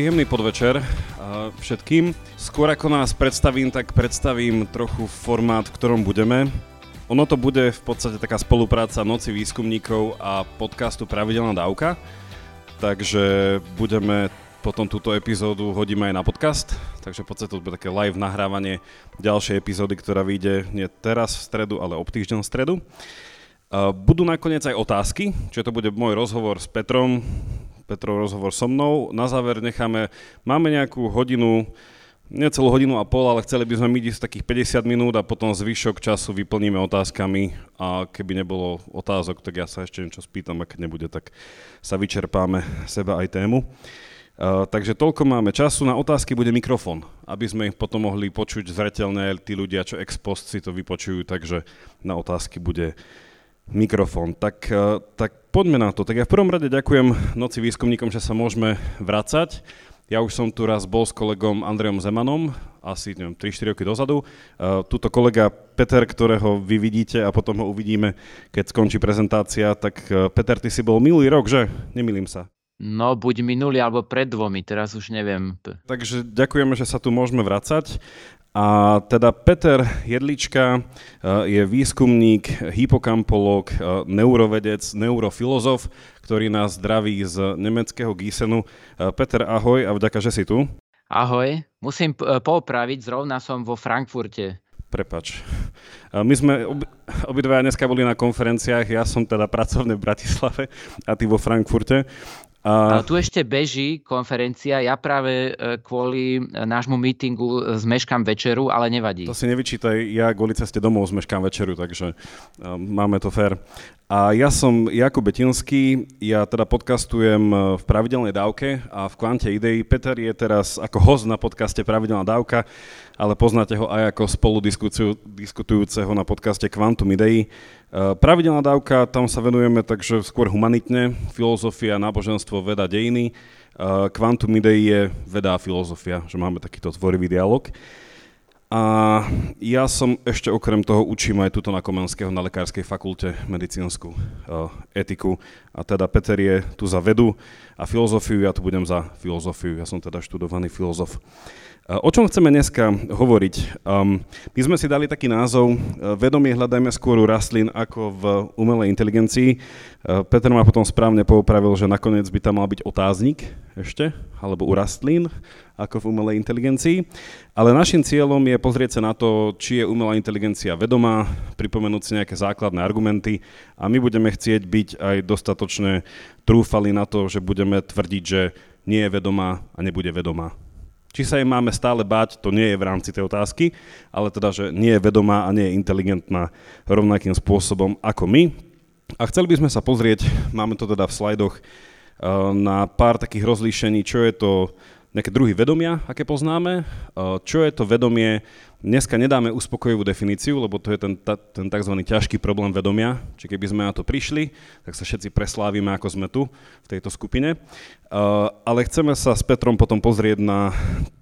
príjemný podvečer všetkým. Skôr ako nás predstavím, tak predstavím trochu formát, v ktorom budeme. Ono to bude v podstate taká spolupráca Noci výskumníkov a podcastu Pravidelná dávka. Takže budeme potom túto epizódu hodíme aj na podcast, takže v podstate to bude také live nahrávanie ďalšej epizódy, ktorá vyjde nie teraz v stredu, ale o týždeň v stredu. Budú nakoniec aj otázky, čiže to bude môj rozhovor s Petrom, Petrov rozhovor so mnou. Na záver necháme, máme nejakú hodinu, necelú hodinu a pol, ale chceli by sme ísť takých 50 minút a potom zvyšok času vyplníme otázkami a keby nebolo otázok, tak ja sa ešte niečo spýtam a keď nebude, tak sa vyčerpáme seba aj tému. Uh, takže toľko máme času. Na otázky bude mikrofón, aby sme ich potom mohli počuť zretelne tí ľudia, čo ex post si to vypočujú, takže na otázky bude mikrofón. Tak, eh, tak poďme na to. Tak ja v prvom rade ďakujem noci výskumníkom, že sa môžeme vracať. Ja už som tu raz bol s kolegom Andrejom Zemanom, asi neviem, 3-4 roky dozadu. Uh, tuto kolega Peter, ktorého vy vidíte a potom ho uvidíme, keď skončí prezentácia. Tak uh, Peter, ty si bol minulý rok, že? Nemýlim sa. No, buď minulý alebo pred dvomi, teraz už neviem. Takže ďakujeme, že sa tu môžeme vracať. A teda Peter Jedlička eh, je výskumník, hypokampolog, eh, neurovedec, neurofilozof, ktorý nás zdraví z nemeckého Gísenu. Eh, Peter, ahoj a vďaka, že si tu. Ahoj, musím popraviť, zrovna som vo Frankfurte. Prepač. My sme ob, obidvaja dneska boli na konferenciách, ja som teda pracovne v Bratislave a ty vo Frankfurte. A... Tu ešte beží konferencia, ja práve e, kvôli nášmu mítingu zmeškám večeru, ale nevadí. To si nevyčítaj, ja kvôli ceste domov zmeškám večeru, takže máme to fér. A ja som Jakub Betinský, ja teda podcastujem e, v pravidelnej dávke a v Kvante Idei. Peter je teraz ako host na podcaste Pravidelná dávka, ale poznáte ho aj ako spolu diskutujúceho na podcaste Quantum Idei. Eh, pravidelná dávka, tam sa venujeme takže skôr humanitne, filozofia, náboženstvo, veda, dejiny. Quantum eh, Idei je veda a filozofia, že máme takýto tvorivý dialog. A ja som ešte okrem toho učím aj tuto na Komenského na Lekárskej fakulte medicínsku uh, etiku. A teda Peter je tu za vedu a filozofiu, ja tu budem za filozofiu. Ja som teda študovaný filozof. O čom chceme dneska hovoriť? Um, my sme si dali taký názov uh, Vedomie hľadajme skôr u rastlín ako v umelej inteligencii. Uh, Peter ma potom správne poupravil, že nakoniec by tam mal byť otáznik ešte, alebo u rastlín ako v umelej inteligencii. Ale našim cieľom je pozrieť sa na to, či je umelá inteligencia vedomá, pripomenúť si nejaké základné argumenty a my budeme chcieť byť aj dostatočne trúfali na to, že budeme tvrdiť, že nie je vedomá a nebude vedomá. Či sa jej máme stále báť, to nie je v rámci tej otázky, ale teda, že nie je vedomá a nie je inteligentná rovnakým spôsobom ako my. A chceli by sme sa pozrieť, máme to teda v slajdoch, eh, na pár takých rozlíšení, čo je to nejaké druhy vedomia, aké poznáme, eh, čo je to vedomie Dneska nedáme uspokojivú definíciu, lebo to je ten, ta, ten tzv. ťažký problém vedomia. Či keby sme na to prišli, tak sa všetci preslávime, ako sme tu v tejto skupine. Uh, ale chceme sa s Petrom potom pozrieť na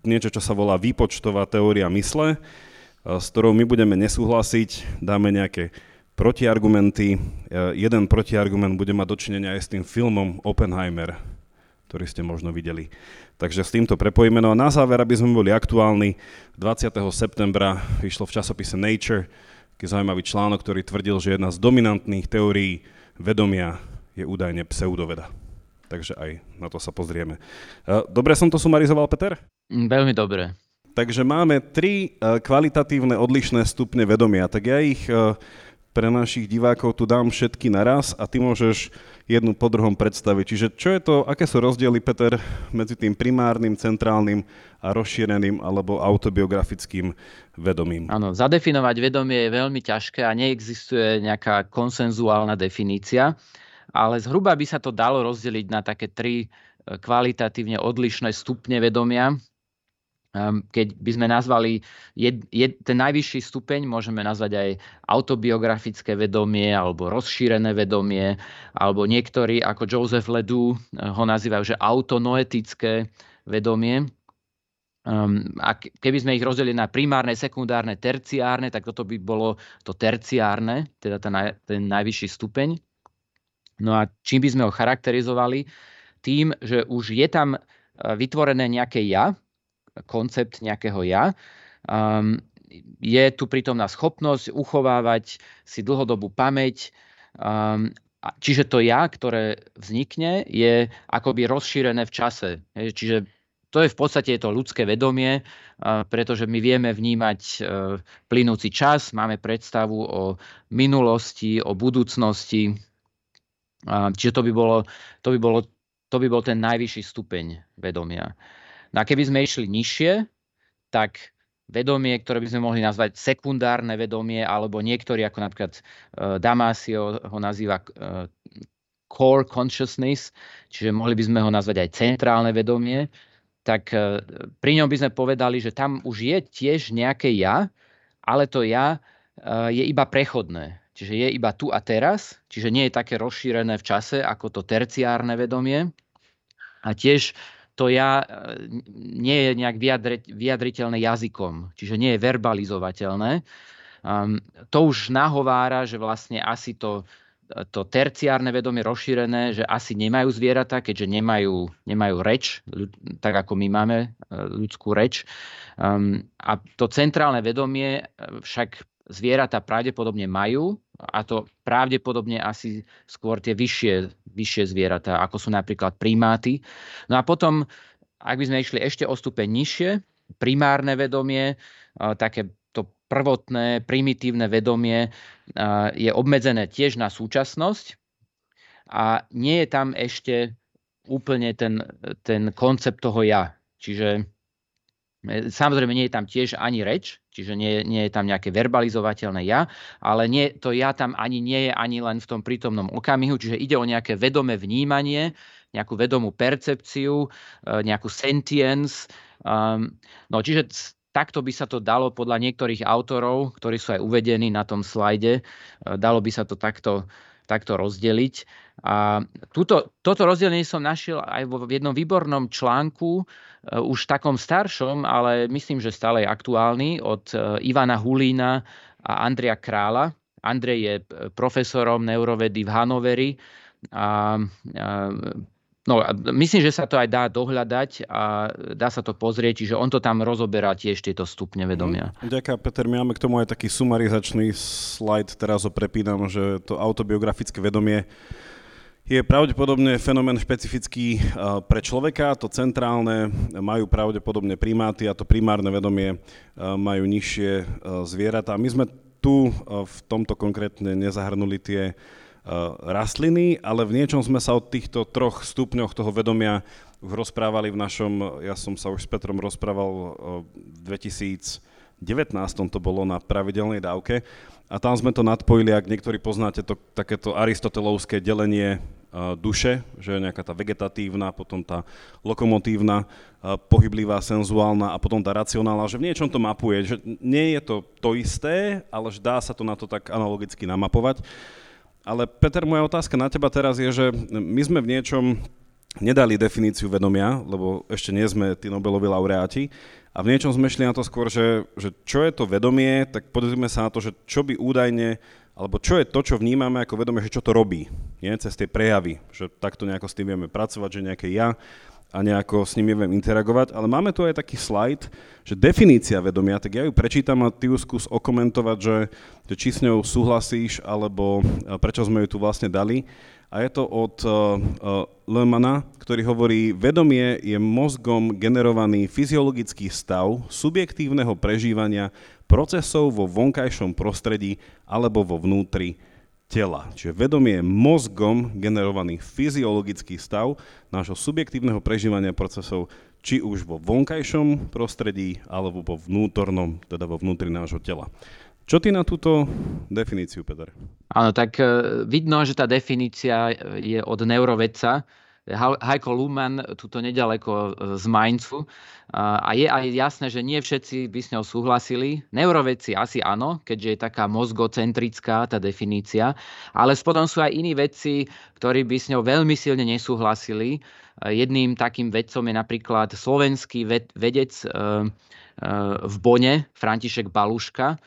niečo, čo sa volá výpočtová teória mysle, uh, s ktorou my budeme nesúhlasiť, dáme nejaké protiargumenty. Uh, jeden protiargument bude mať dočinenia aj s tým filmom Oppenheimer, ktorý ste možno videli. Takže s týmto prepojíme. No a na záver, aby sme boli aktuálni, 20. septembra vyšlo v časopise Nature taký zaujímavý článok, ktorý tvrdil, že jedna z dominantných teórií vedomia je údajne pseudoveda. Takže aj na to sa pozrieme. E, dobre som to sumarizoval, Peter? Mm, veľmi dobre. Takže máme tri e, kvalitatívne odlišné stupne vedomia. Tak ja ich e, pre našich divákov tu dám všetky naraz a ty môžeš jednu po druhom predstaviť. Čiže čo je to, aké sú rozdiely, Peter, medzi tým primárnym, centrálnym a rozšíreným alebo autobiografickým vedomím? Áno, zadefinovať vedomie je veľmi ťažké a neexistuje nejaká konsenzuálna definícia, ale zhruba by sa to dalo rozdeliť na také tri e, kvalitatívne odlišné stupne vedomia. Ehm, keď by sme nazvali jed, jed, ten najvyšší stupeň, môžeme nazvať aj autobiografické vedomie alebo rozšírené vedomie, alebo niektorí ako Joseph Ledoux eh, ho nazývajú, že autonoetické vedomie. Um, a keby sme ich rozdelili na primárne, sekundárne, terciárne, tak toto by bolo to terciárne, teda ten, naj, ten najvyšší stupeň. No a čím by sme ho charakterizovali? Tým, že už je tam vytvorené nejaké ja, koncept nejakého ja. Um, je tu prítomná schopnosť uchovávať si dlhodobú pamäť. Um, čiže to ja, ktoré vznikne, je akoby rozšírené v čase. Čiže to je v podstate to ľudské vedomie, pretože my vieme vnímať e, plynúci čas, máme predstavu o minulosti, o budúcnosti. Čiže to by, bolo, to, by bolo, to by bol ten najvyšší stupeň vedomia. No a keby sme išli nižšie, tak vedomie, ktoré by sme mohli nazvať sekundárne vedomie, alebo niektorí, ako napríklad uh, Damasio ho nazýva uh, core consciousness, čiže mohli by sme ho nazvať aj centrálne vedomie, tak uh, pri ňom by sme povedali, že tam už je tiež nejaké ja, ale to ja uh, je iba prechodné. Čiže je iba tu a teraz, čiže nie je také rozšírené v čase ako to terciárne vedomie. A tiež to ja e, nie je nejak vyjadriteľné jazykom, čiže nie je verbalizovateľné. Um, to už nahovára, že vlastne asi to, to terciárne vedomie rozšírené, že asi nemajú zvieratá, keďže nemajú, nemajú reč, tak ako my máme e, ľudskú reč. Um, a to centrálne vedomie e, však zvieratá pravdepodobne majú, a to pravdepodobne asi skôr tie vyššie, vyššie zvieratá, ako sú napríklad primáty. No a potom, ak by sme išli ešte o stupeň nižšie, primárne vedomie, také to prvotné, primitívne vedomie je obmedzené tiež na súčasnosť a nie je tam ešte úplne ten, ten koncept toho ja. Čiže samozrejme, nie je tam tiež ani reč, čiže nie, nie je tam nejaké verbalizovateľné ja, ale nie, to ja tam ani nie je ani len v tom prítomnom okamihu, čiže ide o nejaké vedomé vnímanie, nejakú vedomú percepciu, e, nejakú sentience. Um, no čiže takto by sa to dalo podľa niektorých autorov, ktorí sú aj uvedení na tom slajde, e, dalo by sa to takto, takto rozdeliť. A túto, toto rozdelenie som našiel aj v jednom výbornom článku, uh, už takom staršom, ale myslím, že stále je aktuálny, od uh, Ivana Hulína a Andrea Krála. Andrej je profesorom neurovedy v Hanoveri a, a No, myslím, že sa to aj dá dohľadať a dá sa to pozrieť, čiže on to tam rozoberá tiež tieto stupne vedomia. Mhm. Ďakujem, Peter. My máme k tomu aj taký sumarizačný slajd, teraz ho prepínam, že to autobiografické vedomie je pravdepodobne fenomén špecifický pre človeka, to centrálne majú pravdepodobne primáty a to primárne vedomie majú nižšie zvieratá. My sme tu v tomto konkrétne nezahrnuli tie rastliny, ale v niečom sme sa o týchto troch stupňoch toho vedomia už rozprávali v našom, ja som sa už s Petrom rozprával v 2019 to bolo na pravidelnej dávke a tam sme to nadpojili, ak niektorí poznáte to takéto aristotelovské delenie duše, že nejaká tá vegetatívna, potom tá lokomotívna, pohyblivá, senzuálna a potom tá racionálna, že v niečom to mapuje, že nie je to to isté, ale že dá sa to na to tak analogicky namapovať. Ale Peter, moja otázka na teba teraz je, že my sme v niečom nedali definíciu vedomia, lebo ešte nie sme tí Nobelovi laureáti, a v niečom sme šli na to skôr, že, že čo je to vedomie, tak pozrime sa na to, že čo by údajne alebo čo je to, čo vnímame ako vedomie, že čo to robí, nie? cez tie prejavy, že takto nejako s tým vieme pracovať, že nejaké ja a nejako s ním viem interagovať, ale máme tu aj taký slajd, že definícia vedomia, tak ja ju prečítam a ty ju skús okomentovať, že, že či s ňou súhlasíš, alebo prečo sme ju tu vlastne dali. A je to od uh, uh, Lemana, ktorý hovorí, vedomie je mozgom generovaný fyziologický stav subjektívneho prežívania procesov vo vonkajšom prostredí alebo vo vnútri tela. Čiže vedomie je mozgom generovaný fyziologický stav nášho subjektívneho prežívania procesov, či už vo vonkajšom prostredí alebo vo vnútornom, teda vo vnútri nášho tela. Čo ty na túto definíciu, Peter? Áno, tak e, vidno, že tá definícia je od neurovedca, Heiko Luhmann tuto nedaleko e, z Mainzu. A je aj jasné, že nie všetci by s ňou súhlasili. Neurovedci asi áno, keďže je taká mozgocentrická tá definícia, ale potom sú aj iní vedci, ktorí by s ňou veľmi silne nesúhlasili. E, jedným takým vedcom je napríklad slovenský vedec e, v Bone, František Baluška,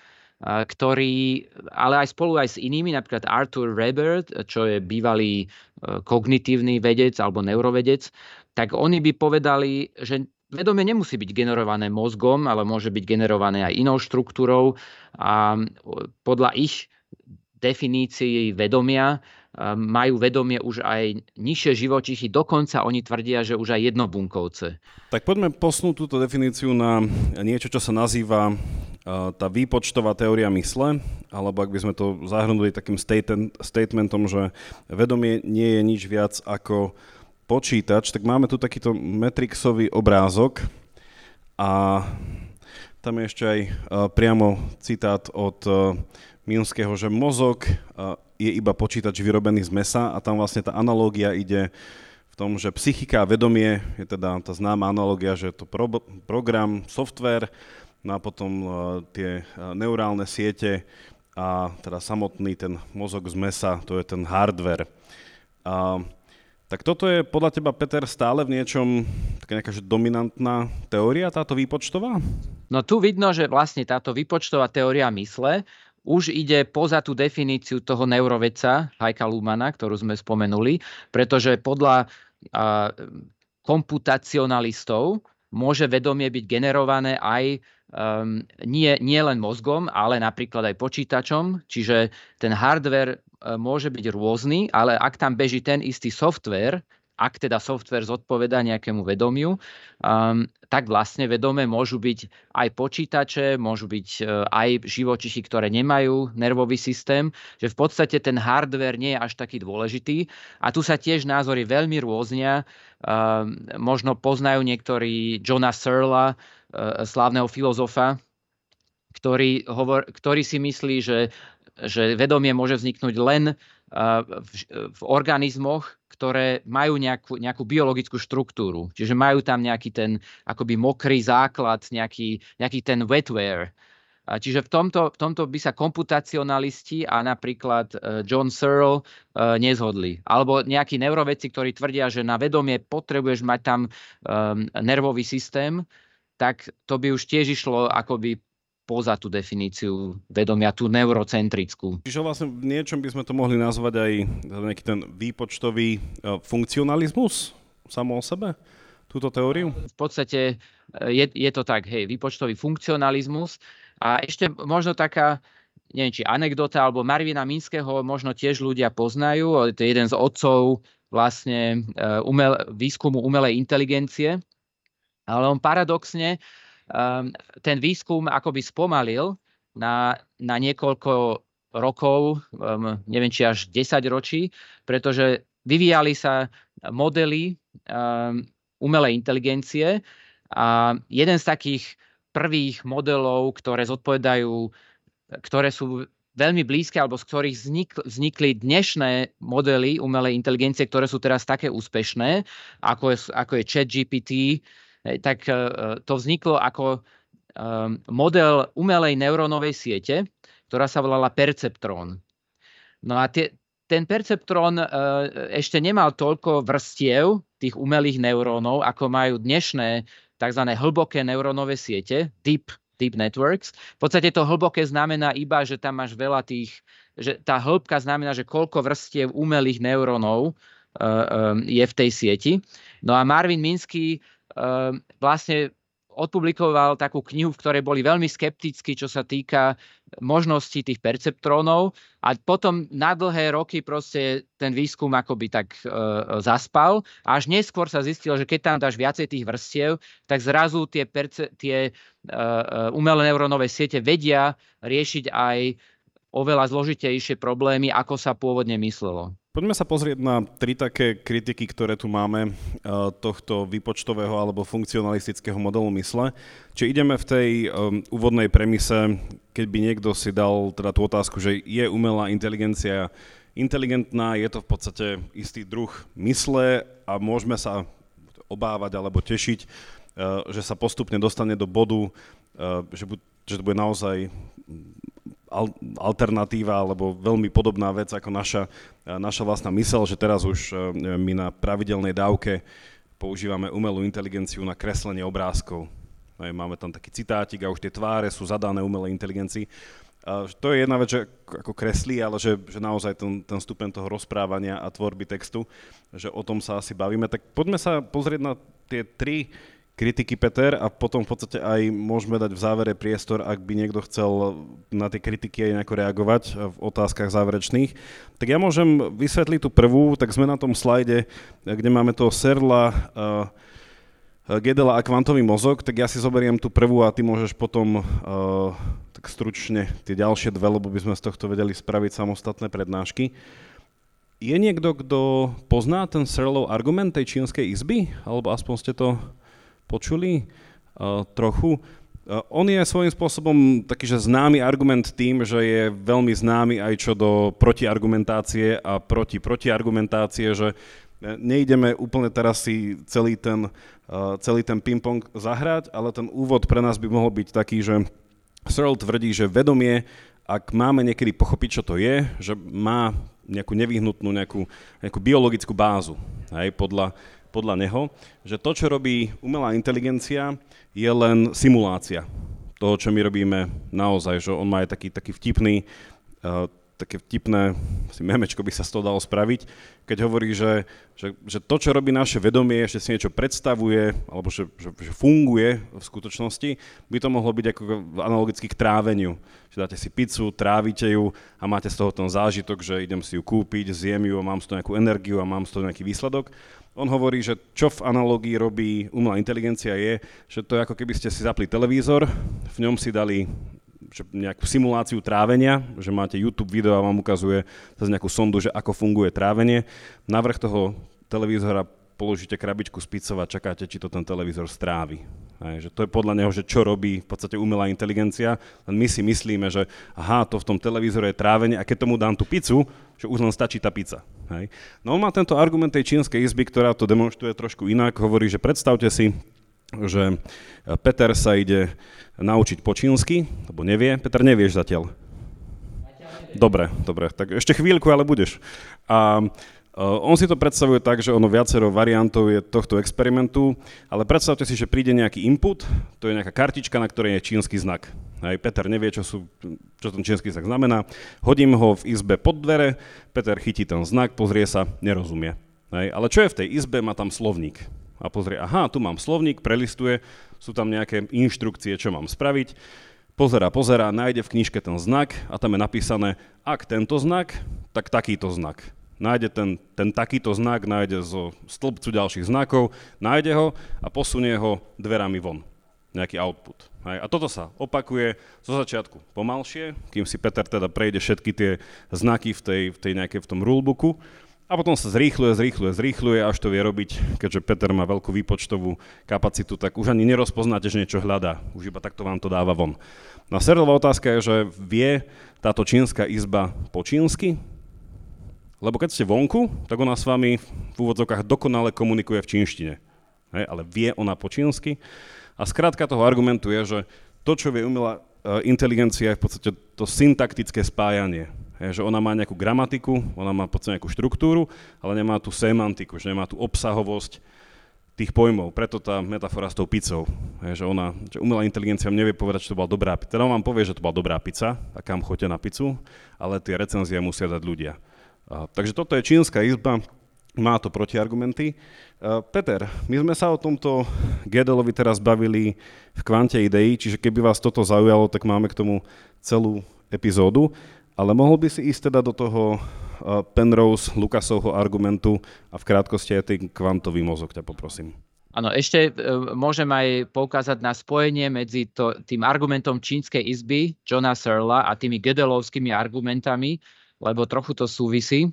ktorý, ale aj spolu aj s inými, napríklad Arthur Rebert, čo je bývalý kognitívny vedec alebo neurovedec, tak oni by povedali, že vedomie nemusí byť generované mozgom, ale môže byť generované aj inou štruktúrou a podľa ich definícií vedomia majú vedomie už aj nižšie živočichy, dokonca oni tvrdia, že už aj jednobunkovce. Tak poďme posnúť túto definíciu na niečo, čo sa nazýva tá výpočtová teória mysle, alebo ak by sme to zahrnuli takým statementom, že vedomie nie je nič viac ako počítač, tak máme tu takýto metrixový obrázok a tam je ešte aj priamo citát od Minského, že mozog je iba počítač vyrobený z mesa a tam vlastne tá analógia ide v tom, že psychika a vedomie je teda tá známa analogia, že je to pro, program, software, no a potom uh, tie uh, neurálne siete a teda samotný ten mozog z mesa, to je ten hardware. Uh, tak toto je podľa teba, Peter, stále v niečom taká nejaká dominantná teória, táto výpočtová? No tu vidno, že vlastne táto výpočtová teória mysle už ide poza tú definíciu toho neurovedca Hajka Lumana, ktorú sme spomenuli, pretože podľa a, komputacionalistov môže vedomie byť generované aj um, nie, nie len mozgom, ale napríklad aj počítačom. Čiže ten hardware uh, môže byť rôzny, ale ak tam beží ten istý software, ak teda software zodpoveda nejakému vedomiu, um, tak vlastne vedome môžu byť aj počítače, môžu byť uh, aj živočichy, ktoré nemajú nervový systém, že v podstate ten hardware nie je až taký dôležitý. A tu sa tiež názory veľmi rôznia. Um, možno poznajú niektorí Johna Searla, slávneho filozofa, ktorý, hovor, ktorý si myslí, že, že vedomie môže vzniknúť len uh, v, v organizmoch, ktoré majú nejakú, nejakú biologickú štruktúru. Čiže majú tam nejaký ten akoby mokrý základ, nejaký, nejaký ten wetware. Čiže v tomto, v tomto by sa komputacionalisti a napríklad e, John Searle e, nezhodli. Alebo nejakí neuroveci, ktorí tvrdia, že na vedomie potrebuješ mať tam nervový systém, tak to by už tiež išlo akoby poza tú definíciu vedomia, tú neurocentrickú. Čiže vlastne v niečom by sme to mohli nazvať aj nejaký ten výpočtový e, funkcionalizmus samo o sebe? Túto teóriu? V podstate e, je, je to tak, hej, výpočtový funkcionalizmus. A ešte možno taká, neviem, či anekdota, alebo Marvina Minského možno tiež ľudia poznajú. To je jeden z otcov vlastne e, umel, výskumu umelej inteligencie. Ale on paradoxne um, ten výskum akoby spomalil na, na niekoľko rokov, um, neviem či až 10 ročí, pretože vyvíjali sa modely um, umelej inteligencie a jeden z takých prvých modelov, ktoré zodpovedajú, ktoré sú veľmi blízke, alebo z ktorých vznikli, vznikli dnešné modely umelej inteligencie, ktoré sú teraz také úspešné, ako je, ako je ChatGPT, tak e, to vzniklo ako e, model umelej neurónovej siete, ktorá sa volala Perceptron. No a tie, ten perceptrón e, ešte nemal toľko vrstiev tých umelých neurónov, ako majú dnešné tzv. hlboké neurónové siete, deep, deep networks. V podstate to hlboké znamená iba, že tam máš veľa tých, že tá hĺbka znamená, že koľko vrstiev umelých neurónov je v tej sieti. No a Marvin Minsky vlastne odpublikoval takú knihu, v ktorej boli veľmi skeptickí, čo sa týka možností tých perceptrónov a potom na dlhé roky proste ten výskum akoby tak e, zaspal až neskôr sa zistilo, že keď tam dáš viacej tých vrstiev, tak zrazu tie, perce, tie e, e umelé neurónové siete vedia riešiť aj oveľa zložitejšie problémy, ako sa pôvodne myslelo. Poďme sa pozrieť na tri také kritiky, ktoré tu máme eh, tohto výpočtového alebo funkcionalistického modelu mysle. Či ideme v tej um, úvodnej premise, keď by niekto si dal teda tú otázku, že je umelá inteligencia inteligentná, je to v podstate istý druh mysle a môžeme sa obávať alebo tešiť, uh, že sa postupne dostane do bodu, uh, že, bu- že to bude naozaj alternatíva alebo veľmi podobná vec ako naša, naša vlastná mysel, že teraz už e, my na pravidelnej dávke používame umelú inteligenciu na kreslenie obrázkov. Máme tam taký citátik a už tie tváre sú zadané umelej inteligencii. to je jedna vec, že ako kreslí, ale že, že naozaj ten, ten stupeň toho rozprávania a tvorby textu, že o tom sa asi bavíme. Tak poďme sa pozrieť na tie tri kritiky, Peter, a potom v podstate aj môžeme dať v závere priestor, ak by niekto chcel na tie kritiky aj nejako reagovať v otázkach záverečných. Tak ja môžem vysvetliť tú prvú, tak sme na tom slajde, kde máme toho Serla, uh, Gedela a kvantový mozog, tak ja si zoberiem tú prvú a ty môžeš potom tak stručne tie ďalšie dve, lebo by sme z tohto vedeli spraviť samostatné prednášky. Je niekto, kto pozná ten Searlov argument tej čínskej izby? Alebo aspoň ste to počuli uh, trochu? Uh, on je svojím spôsobom taký, že známy argument tým, že je veľmi známy aj čo do protiargumentácie a proti protiargumentácie, že nejdeme úplne teraz si celý ten, uh, celý ten ping-pong zahrať, ale ten úvod pre nás by mohol byť taký, že Searle tvrdí, že vedomie, ak máme niekedy pochopiť, čo to je, že má nejakú nevyhnutnú, nejakú, nejakú biologickú bázu, hej, podľa, podľa neho, že to, čo robí umelá inteligencia, je len simulácia toho, čo my robíme naozaj, že on má aj taký, taký vtipný uh, také vtipné, si memečko by sa z toho dalo spraviť, keď hovorí, že, že, že to, čo robí naše vedomie, že si niečo predstavuje, alebo že, že, že funguje v skutočnosti, by to mohlo byť ako analogicky k tráveniu. Že dáte si pizzu, trávite ju a máte z toho ten zážitok, že idem si ju kúpiť, zjem ju a mám z toho nejakú energiu a mám z toho nejaký výsledok. On hovorí, že čo v analógii robí umelá inteligencia je, že to je ako keby ste si zapli televízor, v ňom si dali nejakú simuláciu trávenia, že máte YouTube video a vám ukazuje cez nejakú sondu, že ako funguje trávenie. Na vrch toho televízora položíte krabičku z pizzov a čakáte, či to ten televízor strávi. Aj, že to je podľa neho, že čo robí v podstate umelá inteligencia, len my si myslíme, že aha, to v tom televízore je trávenie a keď tomu dám tú pizzu, že už len stačí tá pizza. Hej. No on má tento argument tej čínskej izby, ktorá to demonstruje trošku inak, hovorí, že predstavte si, že Peter sa ide naučiť po čínsky, lebo nevie. Peter, nevieš zatiaľ. Dobre, dobre, tak ešte chvíľku, ale budeš. A on si to predstavuje tak, že ono viacero variantov je tohto experimentu, ale predstavte si, že príde nejaký input, to je nejaká kartička, na ktorej je čínsky znak. Aj Peter nevie, čo, sú, čo ten čínsky znak znamená. Hodím ho v izbe pod dvere, Peter chytí ten znak, pozrie sa, nerozumie. Aj, ale čo je v tej izbe, má tam slovník a pozrie, aha, tu mám slovník, prelistuje, sú tam nejaké inštrukcie, čo mám spraviť. Pozera, pozera, nájde v knižke ten znak a tam je napísané, ak tento znak, tak takýto znak. Nájde ten, ten takýto znak, nájde zo stĺpcu ďalších znakov, nájde ho a posunie ho dverami von. Nejaký output. Hej. A toto sa opakuje zo začiatku pomalšie, kým si Peter teda prejde všetky tie znaky v, tej, v, tej nejakej, v tom rulebooku a potom sa zrýchluje, zrýchluje, zrýchluje, až to vie robiť, keďže Peter má veľkú výpočtovú kapacitu, tak už ani nerozpoznáte, že niečo hľadá. Už iba takto vám to dáva von. No a otázka je, že vie táto čínska izba po čínsky? Lebo keď ste vonku, tak ona s vami v úvodzovkách dokonale komunikuje v čínštine. Hej, ale vie ona po čínsky? A skrátka toho argumentu je, že to, čo vie umelá e, inteligencia, je v podstate to syntaktické spájanie že ona má nejakú gramatiku, ona má podstate nejakú štruktúru, ale nemá tú semantiku, že nemá tú obsahovosť tých pojmov. Preto tá metafora s tou pizzou, že ona, že umelá inteligencia nevie povedať, že to bola dobrá pizza. Teda on vám povie, že to bola dobrá pizza a kam chodte na pizzu, ale tie recenzie musia dať ľudia. A, takže toto je čínska izba, má to protiargumenty. Uh, Peter, my sme sa o tomto Gedelovi teraz bavili v kvante ideí, čiže keby vás toto zaujalo, tak máme k tomu celú epizódu. Ale mohol by si ísť teda do toho uh, Penrose Lukasovho argumentu a v krátkosti aj ten kvantový mozog ťa poprosím. Áno, ešte e, môžem aj poukázať na spojenie medzi to, tým argumentom čínskej izby Johna Searla a tými Gödelovskými argumentami, lebo trochu to súvisí.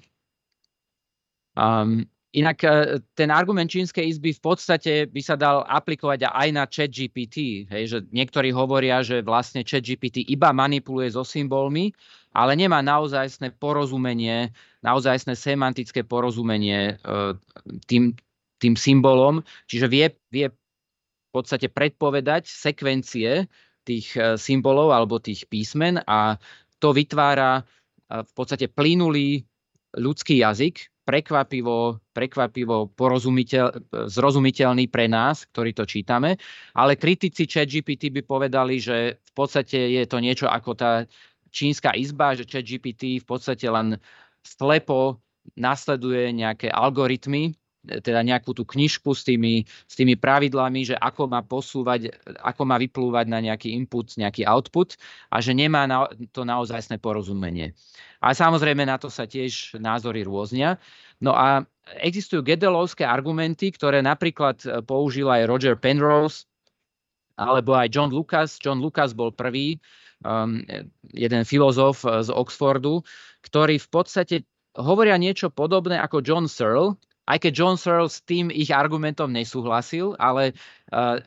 Um, Inak e, ten argument čínskej izby v podstate by sa dal aplikovať aj na chat GPT. Hej, že niektorí hovoria, že vlastne chat GPT iba manipuluje so symbolmi, ale nemá naozajstné porozumenie, naozajstné semantické porozumenie e, tým, tým symbolom, čiže vie, vie v podstate predpovedať sekvencie tých e, symbolov alebo tých písmen a to vytvára v podstate plynulý ľudský jazyk, prekvapivo, prekvapivo porozumiteľ, zrozumiteľný pre nás, ktorí to čítame, ale kritici ChatGPT by povedali, že v podstate je to niečo ako tá čínska izba, že ChatGPT v podstate len slepo nasleduje nejaké algoritmy, teda nejakú tú knižku s tými, s tými pravidlami, že ako má posúvať, ako má vyplúvať na nejaký input, nejaký output a že nemá na, to naozajstné porozumenie. A samozrejme na to sa tiež názory rôznia. No a existujú gedelovské argumenty, ktoré napríklad použil aj Roger Penrose alebo aj John Lucas. John Lucas bol prvý, um, jeden filozof z Oxfordu, ktorý v podstate hovoria niečo podobné ako John Searle, aj keď John Searle s tým ich argumentom nesúhlasil, ale uh,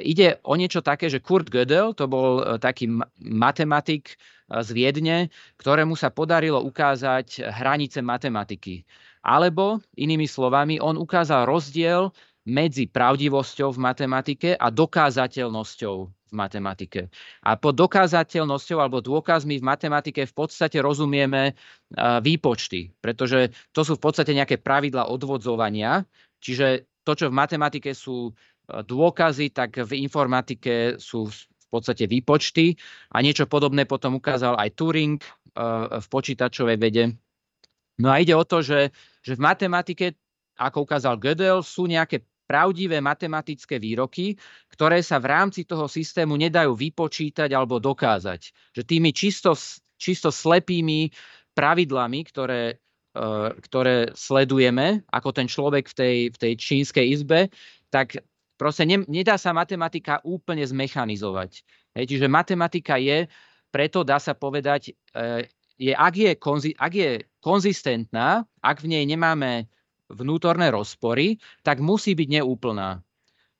ide o niečo také, že Kurt Gödel, to bol uh, taký matematik z Viedne, ktorému sa podarilo ukázať hranice matematiky. Alebo, inými slovami, on ukázal rozdiel medzi pravdivosťou v matematike a dokázateľnosťou v matematike. A pod dokázateľnosťou alebo dôkazmi v matematike v podstate rozumieme výpočty, pretože to sú v podstate nejaké pravidla odvodzovania, čiže to, čo v matematike sú dôkazy, tak v informatike sú v podstate výpočty a niečo podobné potom ukázal aj Turing v počítačovej vede. No a ide o to, že, že v matematike, ako ukázal Gödel, sú nejaké pravdivé matematické výroky, ktoré sa v rámci toho systému nedajú vypočítať alebo dokázať. Že tými čisto, čisto slepými pravidlami, ktoré, uh, ktoré sledujeme, ako ten človek v tej, v tej čínskej izbe, tak proste ne, nedá sa matematika úplne zmechanizovať. Hej, čiže matematika je, preto dá sa povedať, uh, je, ak, je konzi, ak je konzistentná, ak v nej nemáme vnútorné rozpory, tak musí byť neúplná.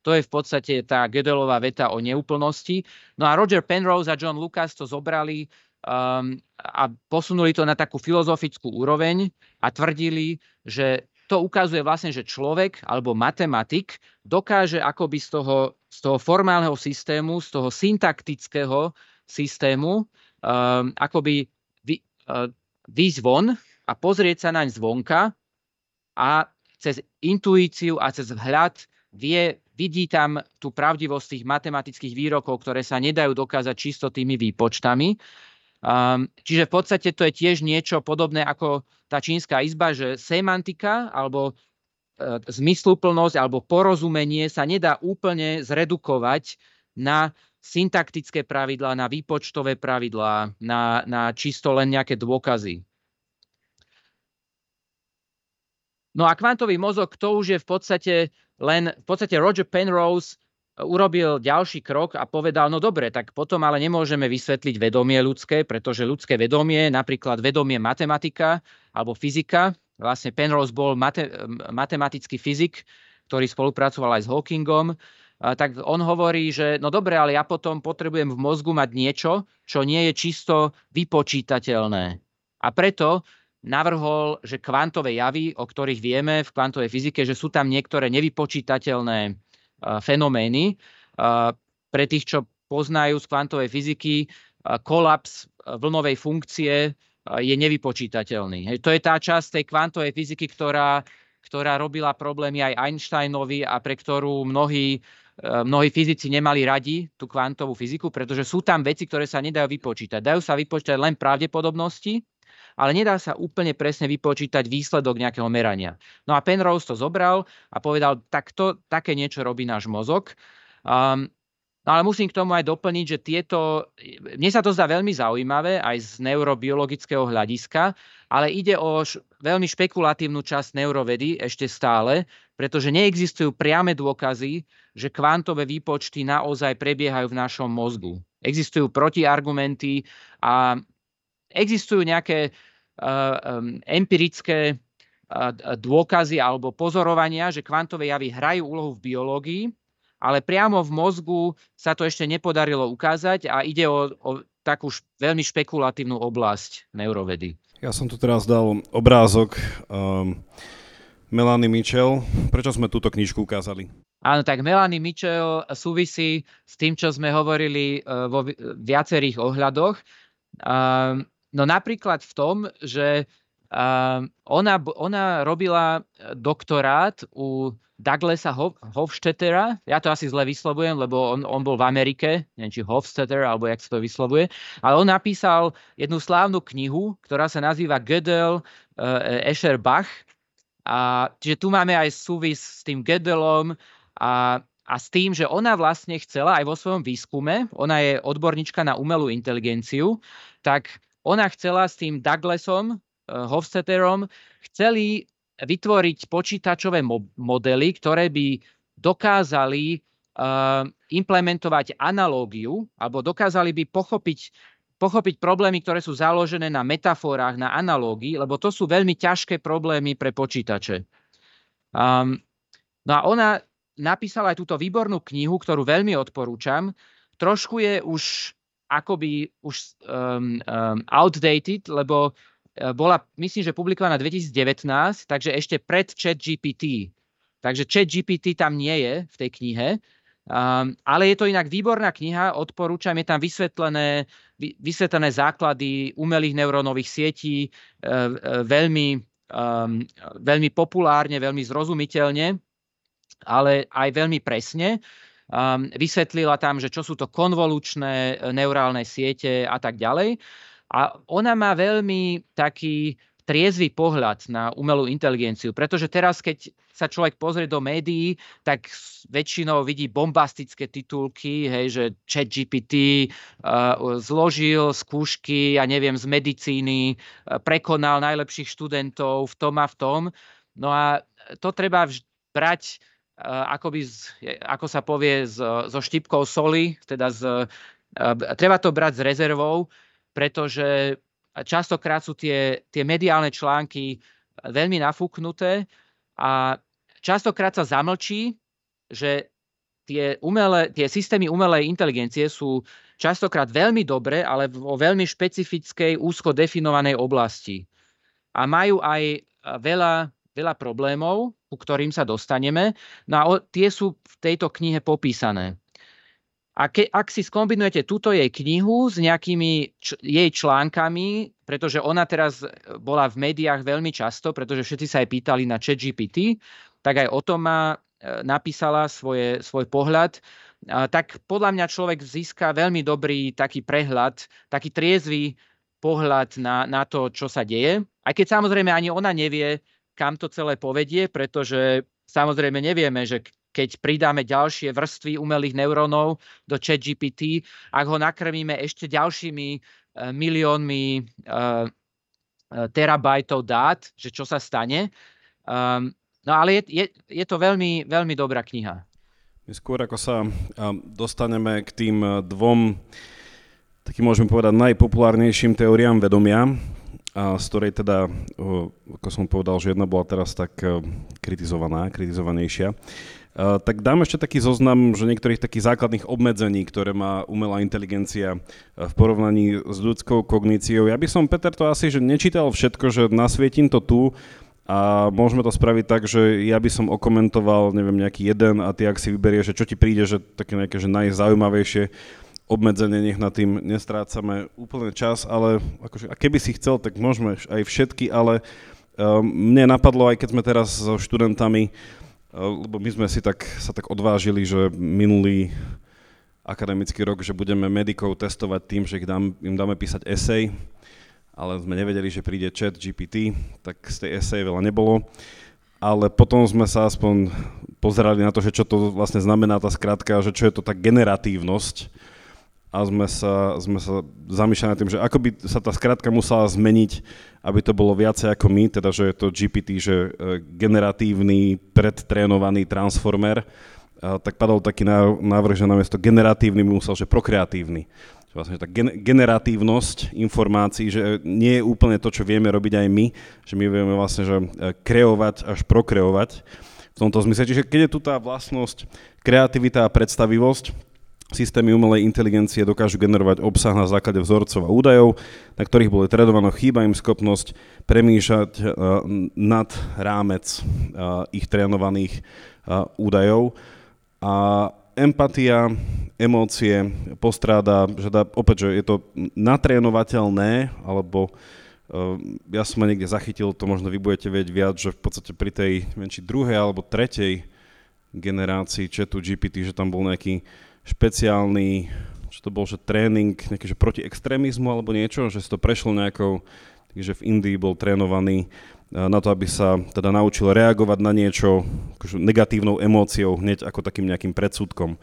To je v podstate tá Gödelová veta o neúplnosti. No a Roger Penrose a John Lucas to zobrali um, a posunuli to na takú filozofickú úroveň a tvrdili, že to ukazuje vlastne, že človek alebo matematik dokáže akoby z toho, z toho formálneho systému, z toho syntaktického systému um, akoby vy, uh, výjsť von a pozrieť sa naň zvonka a cez intuíciu a cez vhľad vie, vidí tam tú pravdivosť tých matematických výrokov, ktoré sa nedajú dokázať čisto tými výpočtami. Um, čiže v podstate to je tiež niečo podobné ako tá čínska izba, že semantika alebo e, zmysluplnosť alebo porozumenie sa nedá úplne zredukovať na syntaktické pravidlá, na výpočtové pravidlá, na, na čisto len nejaké dôkazy. No a kvantový mozog, to už je v podstate len, v podstate Roger Penrose e, urobil ďalší krok a povedal, no dobre, tak potom ale nemôžeme vysvetliť vedomie ľudské, pretože ľudské vedomie, napríklad vedomie matematika alebo fyzika, vlastne Penrose bol mate, matematický fyzik, ktorý spolupracoval aj s Hawkingom, tak on hovorí, že no dobre, ale ja potom potrebujem v mozgu mať niečo, čo nie je čisto vypočítateľné. A preto navrhol, že kvantové javy, o ktorých vieme v kvantovej fyzike, že sú tam niektoré nevypočítateľné e, fenomény. E, pre tých, čo poznajú z kvantovej fyziky, e, kolaps vlnovej funkcie je nevypočítateľný. To je tá časť tej kvantovej fyziky, ktorá, ktorá robila problémy aj Einsteinovi a pre ktorú mnohí, mnohí fyzici nemali radi tú kvantovú fyziku, pretože sú tam veci, ktoré sa nedajú vypočítať. Dajú sa vypočítať len pravdepodobnosti, ale nedá sa úplne presne vypočítať výsledok nejakého merania. No a Penrose to zobral a povedal, tak to, také niečo robí náš mozog. Um, No ale musím k tomu aj doplniť, že tieto, mne sa to zdá veľmi zaujímavé aj z neurobiologického hľadiska, ale ide o š, veľmi špekulatívnu časť neurovedy ešte stále, pretože neexistujú priame dôkazy, že kvantové výpočty naozaj prebiehajú v našom mozgu. Existujú protiargumenty a existujú nejaké um, empirické uh, dôkazy alebo pozorovania, že kvantové javy hrajú úlohu v biológii, ale priamo v mozgu sa to ešte nepodarilo ukázať a ide o, o takú š- veľmi špekulatívnu oblasť neurovedy. Ja som tu teraz dal obrázok um, Melanie Mitchell. Prečo sme túto knižku ukázali? Áno, tak Melanie Mitchell súvisí s tým, čo sme hovorili uh, vo viacerých ohľadoch. Um, No napríklad v tom, že ona, ona robila doktorát u Douglasa Hofstettera, ja to asi zle vyslovujem, lebo on, on bol v Amerike, neviem či Hofstetter, alebo jak sa to vyslovuje, ale on napísal jednu slávnu knihu, ktorá sa nazýva Gödel uh, Escher Bach. A, čiže tu máme aj súvis s tým Gödelom a, a s tým, že ona vlastne chcela aj vo svojom výskume, ona je odborníčka na umelú inteligenciu, tak ona chcela s tým Douglasom, uh, Hofstetterom, chceli vytvoriť počítačové modely, ktoré by dokázali uh, implementovať analógiu alebo dokázali by pochopiť, pochopiť problémy, ktoré sú založené na metaforách, na analógii, lebo to sú veľmi ťažké problémy pre počítače. Um, no a ona napísala aj túto výbornú knihu, ktorú veľmi odporúčam. Trošku je už akoby už um, um, outdated, lebo E, bola, myslím, že publikovaná 2019, takže ešte pred chat GPT. Takže chat GPT tam nie je v tej knihe, um, ale je to inak výborná kniha, odporúčam, je tam vysvetlené, vysvetlené základy umelých neurónových sietí uh, uh, veľmi, um, veľmi populárne, veľmi zrozumiteľne, ale aj veľmi presne. Um, vysvetlila tam, že čo sú to konvolučné neurálne siete a tak ďalej. A ona má veľmi taký triezvy pohľad na umelú inteligenciu, pretože teraz, keď sa človek pozrie do médií, tak väčšinou vidí bombastické titulky, hej, že chat GPT uh, zložil skúšky, ja neviem, z medicíny, uh, prekonal najlepších študentov v tom a v tom. No a to treba vž- brať akoby, z, ako sa povie, z, so štipkou soli, teda z, uh, treba to brať s rezervou, pretože častokrát sú tie, tie mediálne články veľmi nafúknuté a častokrát sa zamlčí, že tie, umelé, tie systémy umelej inteligencie sú častokrát veľmi dobré, ale vo veľmi špecifickej, úzko definovanej oblasti. A majú aj veľa, veľa problémov, ku ktorým sa dostaneme. No a tie sú v tejto knihe popísané. A ke, ak si skombinujete túto jej knihu s nejakými č- jej článkami, pretože ona teraz bola v médiách veľmi často, pretože všetci sa aj pýtali na ChatGPT, tak aj o tom má e, napísala svoje, svoj pohľad. Tak podľa mňa človek získa veľmi dobrý taký prehľad, taký triezvy pohľad na, na to, čo sa deje. Aj keď samozrejme ani ona nevie, kam to celé povedie, pretože samozrejme nevieme, že keď pridáme ďalšie vrstvy umelých neurónov do ChatGPT, ak ho nakrmíme ešte ďalšími e, miliónmi e, terabajtov dát, že čo sa stane. Um, no ale je, je, je to veľmi, veľmi dobrá kniha. Skôr ako sa dostaneme k tým dvom, takým môžeme povedať, najpopulárnejším teóriám vedomia, a z ktorej teda, ako som povedal, že jedna bola teraz tak kritizovaná, kritizovanejšia. Uh, tak dám ešte taký zoznam, že niektorých takých základných obmedzení, ktoré má umelá inteligencia v porovnaní s ľudskou kogníciou. Ja by som, Peter, to asi že nečítal všetko, že nasvietím to tu a môžeme to spraviť tak, že ja by som okomentoval, neviem, nejaký jeden a ty ak si vyberieš, že čo ti príde, že také nejaké že najzaujímavejšie obmedzenie, nech na tým nestrácame úplne čas, ale akože, a keby si chcel, tak môžeme aj všetky, ale um, mne napadlo, aj keď sme teraz so študentami Eh, lebo my sme si tak, sa tak odvážili, že minulý akademický rok, že budeme medikov testovať tým, že ich dám, im dáme písať esej, ale sme nevedeli, že príde chat GPT, tak z tej esej veľa nebolo. Ale potom sme sa aspoň pozerali na to, že čo to vlastne znamená tá skratka, že čo je to tá generatívnosť, a sme sa, sme sa zamýšľali nad tým, že ako by sa tá skratka musela zmeniť, aby to bolo viacej ako my, teda že je to GPT, že e, generatívny, predtrénovaný transformer, a tak padol taký návrh, že namiesto generatívny musel, že prokreatívny. Vlastne tá gen- generatívnosť informácií, že nie je úplne to, čo vieme robiť aj my, že my vieme vlastne že e, kreovať až prokreovať v tomto zmysle. Čiže keď je tu tá vlastnosť kreativita a predstavivosť, Systémy umelej inteligencie dokážu generovať obsah na základe vzorcov a údajov, na ktorých bolo tradované, chýba im schopnosť premýšľať uh, nad rámec uh, ich trénovaných uh, údajov. A empatia, emócie postráda, že dá, opäť, že je to natrénovateľné, alebo ja som ma niekde zachytil, to možno vy budete vedieť viac, že v podstate pri tej neviem, či druhej alebo tretej generácii chatu GPT, že tam bol nejaký špeciálny, čo to bol, že tréning nejaký, že proti extrémizmu alebo niečo, že si to prešlo nejakou, takže v Indii bol trénovaný na to, aby sa teda naučil reagovať na niečo akože negatívnou emóciou hneď ako takým nejakým predsudkom.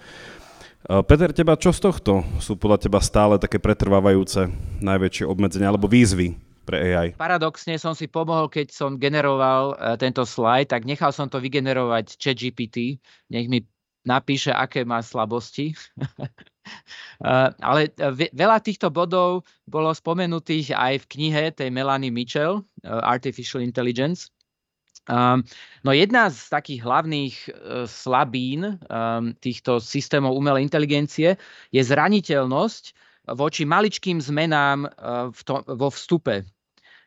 Peter, teba čo z tohto sú podľa teba stále také pretrvávajúce najväčšie obmedzenia alebo výzvy pre AI. Paradoxne som si pomohol, keď som generoval uh, tento slide, tak nechal som to vygenerovať ChatGPT, nech mi napíše, aké má slabosti. uh, ale ve- veľa týchto bodov bolo spomenutých aj v knihe tej Melanie Mitchell, uh, Artificial Intelligence. Um, no jedna z takých hlavných slabín um, týchto systémov umelej inteligencie je zraniteľnosť voči maličkým zmenám vo vstupe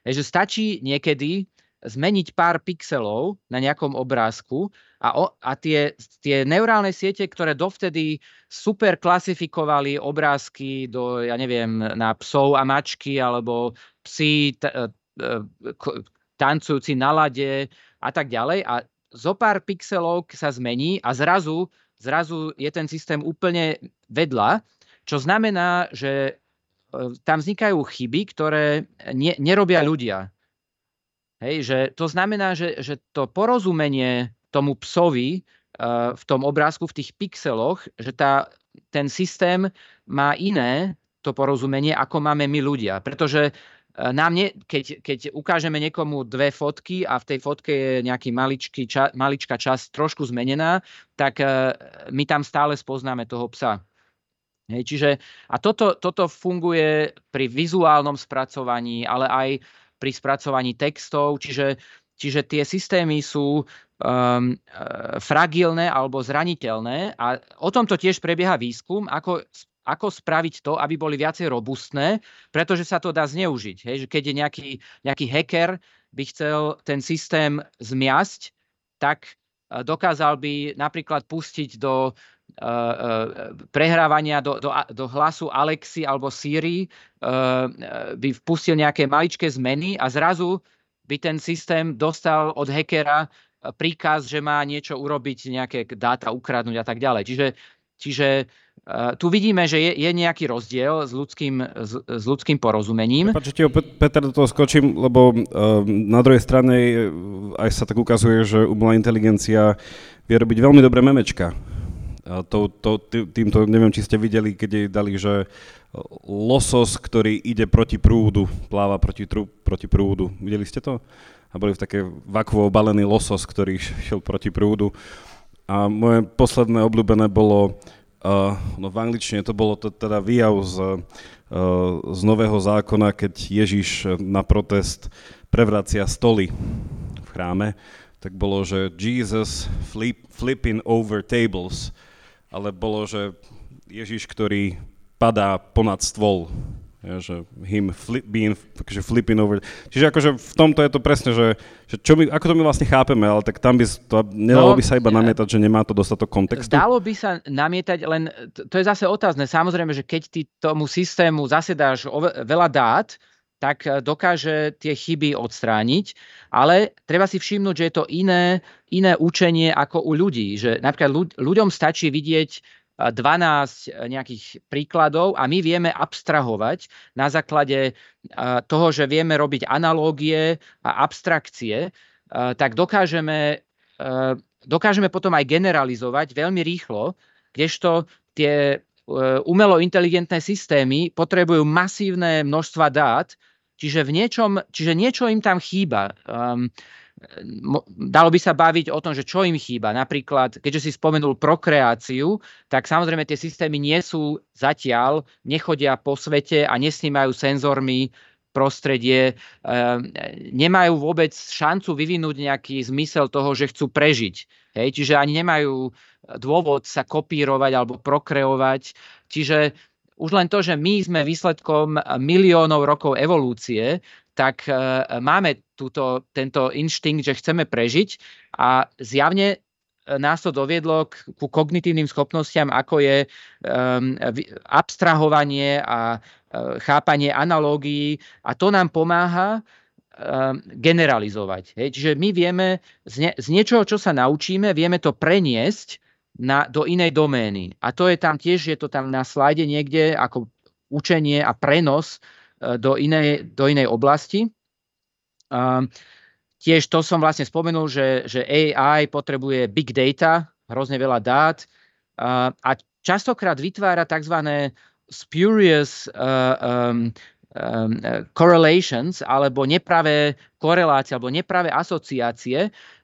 že stačí niekedy zmeniť pár pixelov na nejakom obrázku a, o, a tie, tie neurálne siete, ktoré dovtedy super klasifikovali obrázky do, ja neviem, na psov a mačky alebo psi t- t- tancujúci na lade a tak ďalej a zo pár pixelov sa zmení a zrazu, zrazu je ten systém úplne vedľa, čo znamená, že E, tam vznikajú chyby, ktoré ne, nerobia ľudia. Hej, že to znamená, že, že to porozumenie tomu psovi uh, v tom obrázku, v tých pixeloch, že tá, ten systém má iné to porozumenie, ako máme my ľudia. Pretože uh, nám nie, keď, keď ukážeme niekomu dve fotky a v tej fotke je nejaký maličký, ča, maličká časť trošku zmenená, tak uh, my tam stále spoznáme toho psa. Hej, čiže, a toto, toto funguje pri vizuálnom spracovaní, ale aj pri spracovaní textov, čiže, čiže tie systémy sú um, fragilné alebo zraniteľné a o tomto tiež prebieha výskum, ako, ako spraviť to, aby boli viacej robustné, pretože sa to dá zneužiť. Hej, že keď je nejaký, nejaký hacker, by chcel ten systém zmiasť, tak e, dokázal by napríklad pustiť do prehrávania do, do, do hlasu Alexi alebo Siri eh, by vpustil nejaké maličké zmeny a zrazu by ten systém dostal od hackera príkaz, že má niečo urobiť, nejaké dáta ukradnúť a tak ďalej. Čiže, čiže tu vidíme, že je, je nejaký rozdiel s ľudským, s, s ľudským porozumením. Prepačte, Peter, do toho skočím, lebo na druhej strane aj sa tak ukazuje, že umelá inteligencia vie robiť veľmi dobré memečka to, to, týmto, neviem, či ste videli, keď jej dali, že losos, ktorý ide proti prúdu, pláva proti, trú, proti prúdu. Videli ste to? A boli v také vakvo obalený losos, ktorý šiel proti prúdu. A moje posledné obľúbené bolo, uh, no v angličtine to bolo to, teda výjav z, uh, z Nového zákona, keď Ježiš na protest prevracia stoly v chráme, tak bolo, že Jesus flip, flipping over tables ale bolo, že Ježiš, ktorý padá ponad stôl. Ja, že him flip, being, akože flipping over. Čiže akože v tomto je to presne, že, že čo my, ako to my vlastne chápeme, ale tak tam by to, nedalo no, by sa iba namietať, že nemá to dostatok kontextu? Dalo by sa namietať, len to je zase otázne. Samozrejme, že keď ty tomu systému zasedáš veľa dát, tak e, dokáže tie chyby odstrániť, ale treba si všimnúť, že je to iné, iné učenie ako u ľudí. Že napríklad ľuďom stačí vidieť 12 e, nejakých príkladov a my vieme abstrahovať na základe toho, že vieme robiť analógie a abstrakcie, tak dokážeme, dokážeme potom aj generalizovať veľmi rýchlo, kdežto tie umelo inteligentné systémy potrebujú masívne množstva dát, Čiže, v niečom, čiže niečo im tam chýba. Um, dalo by sa baviť o tom, že čo im chýba. Napríklad, keďže si spomenul prokreáciu, tak samozrejme tie systémy nie sú zatiaľ, nechodia po svete a nesnímajú senzormi prostredie, um, nemajú vôbec šancu vyvinúť nejaký zmysel toho, že chcú prežiť. Hej? Čiže ani nemajú dôvod sa kopírovať alebo prokreovať. Čiže už len to, že my sme výsledkom miliónov rokov evolúcie, tak e, máme túto, tento inštinkt, že chceme prežiť a zjavne nás to doviedlo k, ku kognitívnym schopnostiam, ako je um, abstrahovanie a uh, chápanie analógií a to nám pomáha um, generalizovať. Hej. Čiže my vieme z, ne, z niečoho, čo sa naučíme, vieme to preniesť na, do inej domény. A to je tam tiež, je to tam na slajde niekde ako učenie a prenos uh, do inej, do inej oblasti. Um, Tiež to som vlastne spomenul, že, že AI potrebuje big data, hrozne veľa dát a, a častokrát vytvára tzv. spurious uh, um, um, correlations alebo nepravé korelácie alebo nepravé asociácie, uh,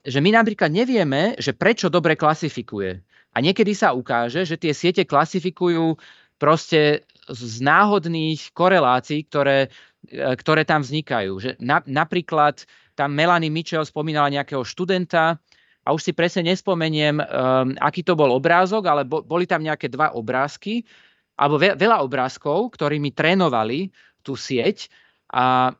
že my napríklad nevieme, že prečo dobre klasifikuje. A niekedy sa ukáže, že tie siete klasifikujú proste z náhodných korelácií, ktoré, ktoré tam vznikajú. Že na, napríklad tam Melanie Mitchell spomínala nejakého študenta a už si presne nespomeniem, um, aký to bol obrázok, ale bo, boli tam nejaké dva obrázky, alebo ve, veľa obrázkov, ktorými trénovali tú sieť a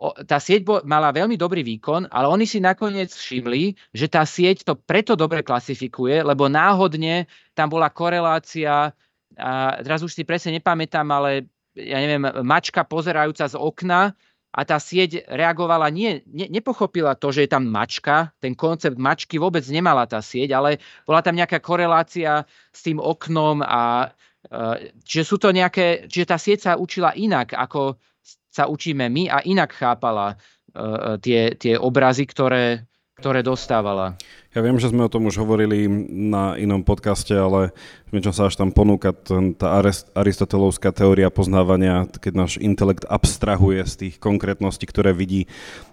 tá sieť mala veľmi dobrý výkon, ale oni si nakoniec všimli, že tá sieť to preto dobre klasifikuje, lebo náhodne tam bola korelácia, a teraz už si presne nepamätám, ale ja neviem, mačka pozerajúca z okna a tá sieť reagovala, nie, ne, nepochopila to, že je tam mačka, ten koncept mačky vôbec nemala tá sieť, ale bola tam nejaká korelácia s tým oknom a e, čiže sú to nejaké, čiže tá sieť sa učila inak, ako sa učíme my a inak chápala uh, tie, tie obrazy, ktoré, ktoré dostávala. Ja viem, že sme o tom už hovorili na inom podcaste, ale niečo sa až tam ponúka tá aristotelovská teória poznávania, keď náš intelekt abstrahuje z tých konkrétností, ktoré vidí,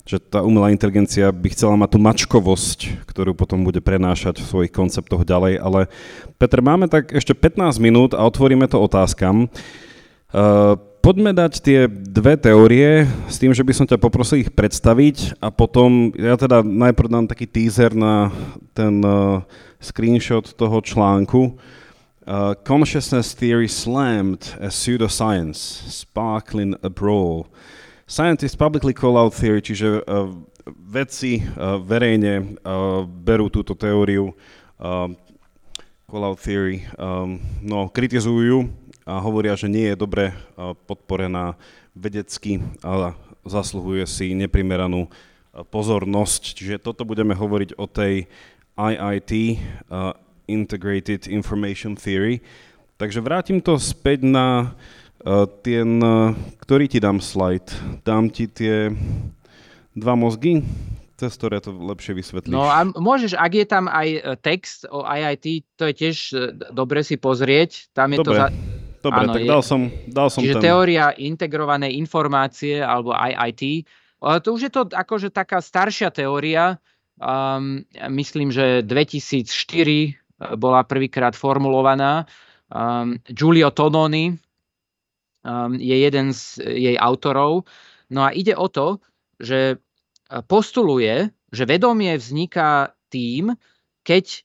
že tá umelá inteligencia by chcela mať tú mačkovosť, ktorú potom bude prenášať v svojich konceptoch ďalej. Ale Peter, máme tak ešte 15 minút a otvoríme to otázkam. Uh, poďme dať tie dve teórie s tým, že by som ťa poprosil ich predstaviť a potom, ja teda najprv dám taký teaser na ten uh, screenshot toho článku. Uh, consciousness theory slammed as pseudoscience, sparkling a brawl. Scientists publicly call out theory, čiže uh, vedci uh, verejne uh, berú túto teóriu uh, call out theory, um, no, kritizujú a hovoria, že nie je dobre podporená vedecky a zasluhuje si neprimeranú pozornosť. Čiže toto budeme hovoriť o tej IIT, uh, Integrated Information Theory. Takže vrátim to späť na uh, ten, uh, ktorý ti dám slide. Dám ti tie dva mozgy, cez ktoré to lepšie vysvetlíš. No a môžeš, ak je tam aj text o IIT, to je tiež dobre si pozrieť. Tam je Dobre. to za, Dobre, Áno, tak je, dal som, dal som čiže ten. teória integrovanej informácie alebo IIT. To už je to akože taká staršia teória. Um, myslím, že 2004 e, bola prvýkrát formulovaná. Um, Giulio Tononi um, je jeden z jej autorov. No a ide o to, že postuluje, že vedomie vzniká tým, keď, e,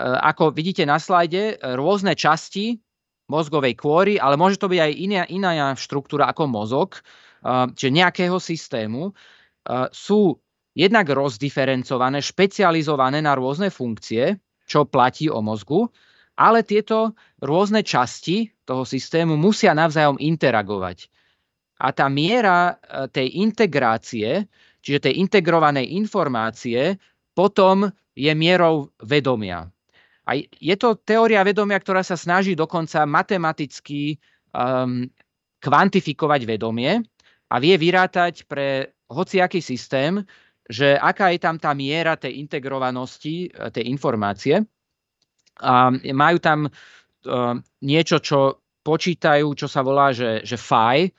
ako vidíte na slajde, rôzne časti mozgovej kôry, ale môže to byť aj iná, iná štruktúra ako mozog, čiže nejakého systému, sú jednak rozdiferencované, špecializované na rôzne funkcie, čo platí o mozgu, ale tieto rôzne časti toho systému musia navzájom interagovať. A tá miera e, tej integrácie, čiže tej integrovanej informácie, potom je mierou vedomia. A je to teória vedomia, ktorá sa snaží dokonca matematicky um, kvantifikovať vedomie a vie vyrátať pre hociaký systém, že aká je tam tá miera tej integrovanosti eh, tej informácie. A majú tam uh, niečo, čo počítajú, čo sa volá, že, že phi.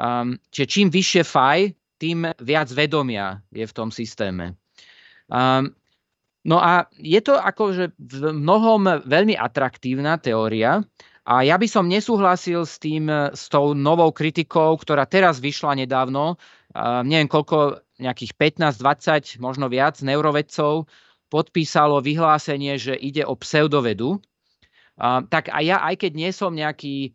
Um, čiže čím vyššie phi, tým viac vedomia je v tom systéme. Um, No a je to akože v mnohom veľmi atraktívna teória a ja by som nesúhlasil s tým, s tou novou kritikou, ktorá teraz vyšla nedávno, uh, neviem koľko, nejakých 15, 20, možno viac neurovedcov podpísalo vyhlásenie, že ide o pseudovedu. Uh, tak a ja, aj keď nie som nejaký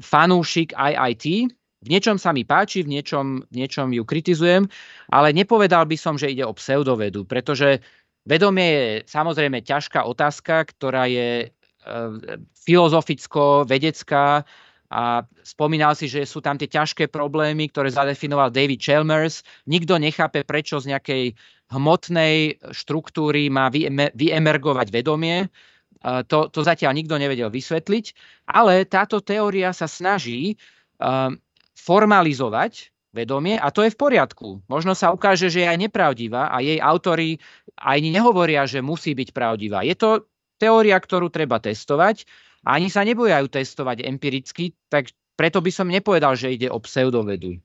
fanúšik IIT, v niečom sa mi páči, v niečom, v niečom ju kritizujem, ale nepovedal by som, že ide o pseudovedu, pretože Vedomie je samozrejme ťažká otázka, ktorá je filozoficko-vedecká a spomínal si, že sú tam tie ťažké problémy, ktoré zadefinoval David Chalmers. Nikto nechápe, prečo z nejakej hmotnej štruktúry má vyemergovať vedomie. To, to zatiaľ nikto nevedel vysvetliť, ale táto teória sa snaží formalizovať vedomie a to je v poriadku. Možno sa ukáže, že je aj nepravdivá a jej autory ani nehovoria, že musí byť pravdivá. Je to teória, ktorú treba testovať a ani sa nebojajú testovať empiricky, tak preto by som nepovedal, že ide o pseudovedu.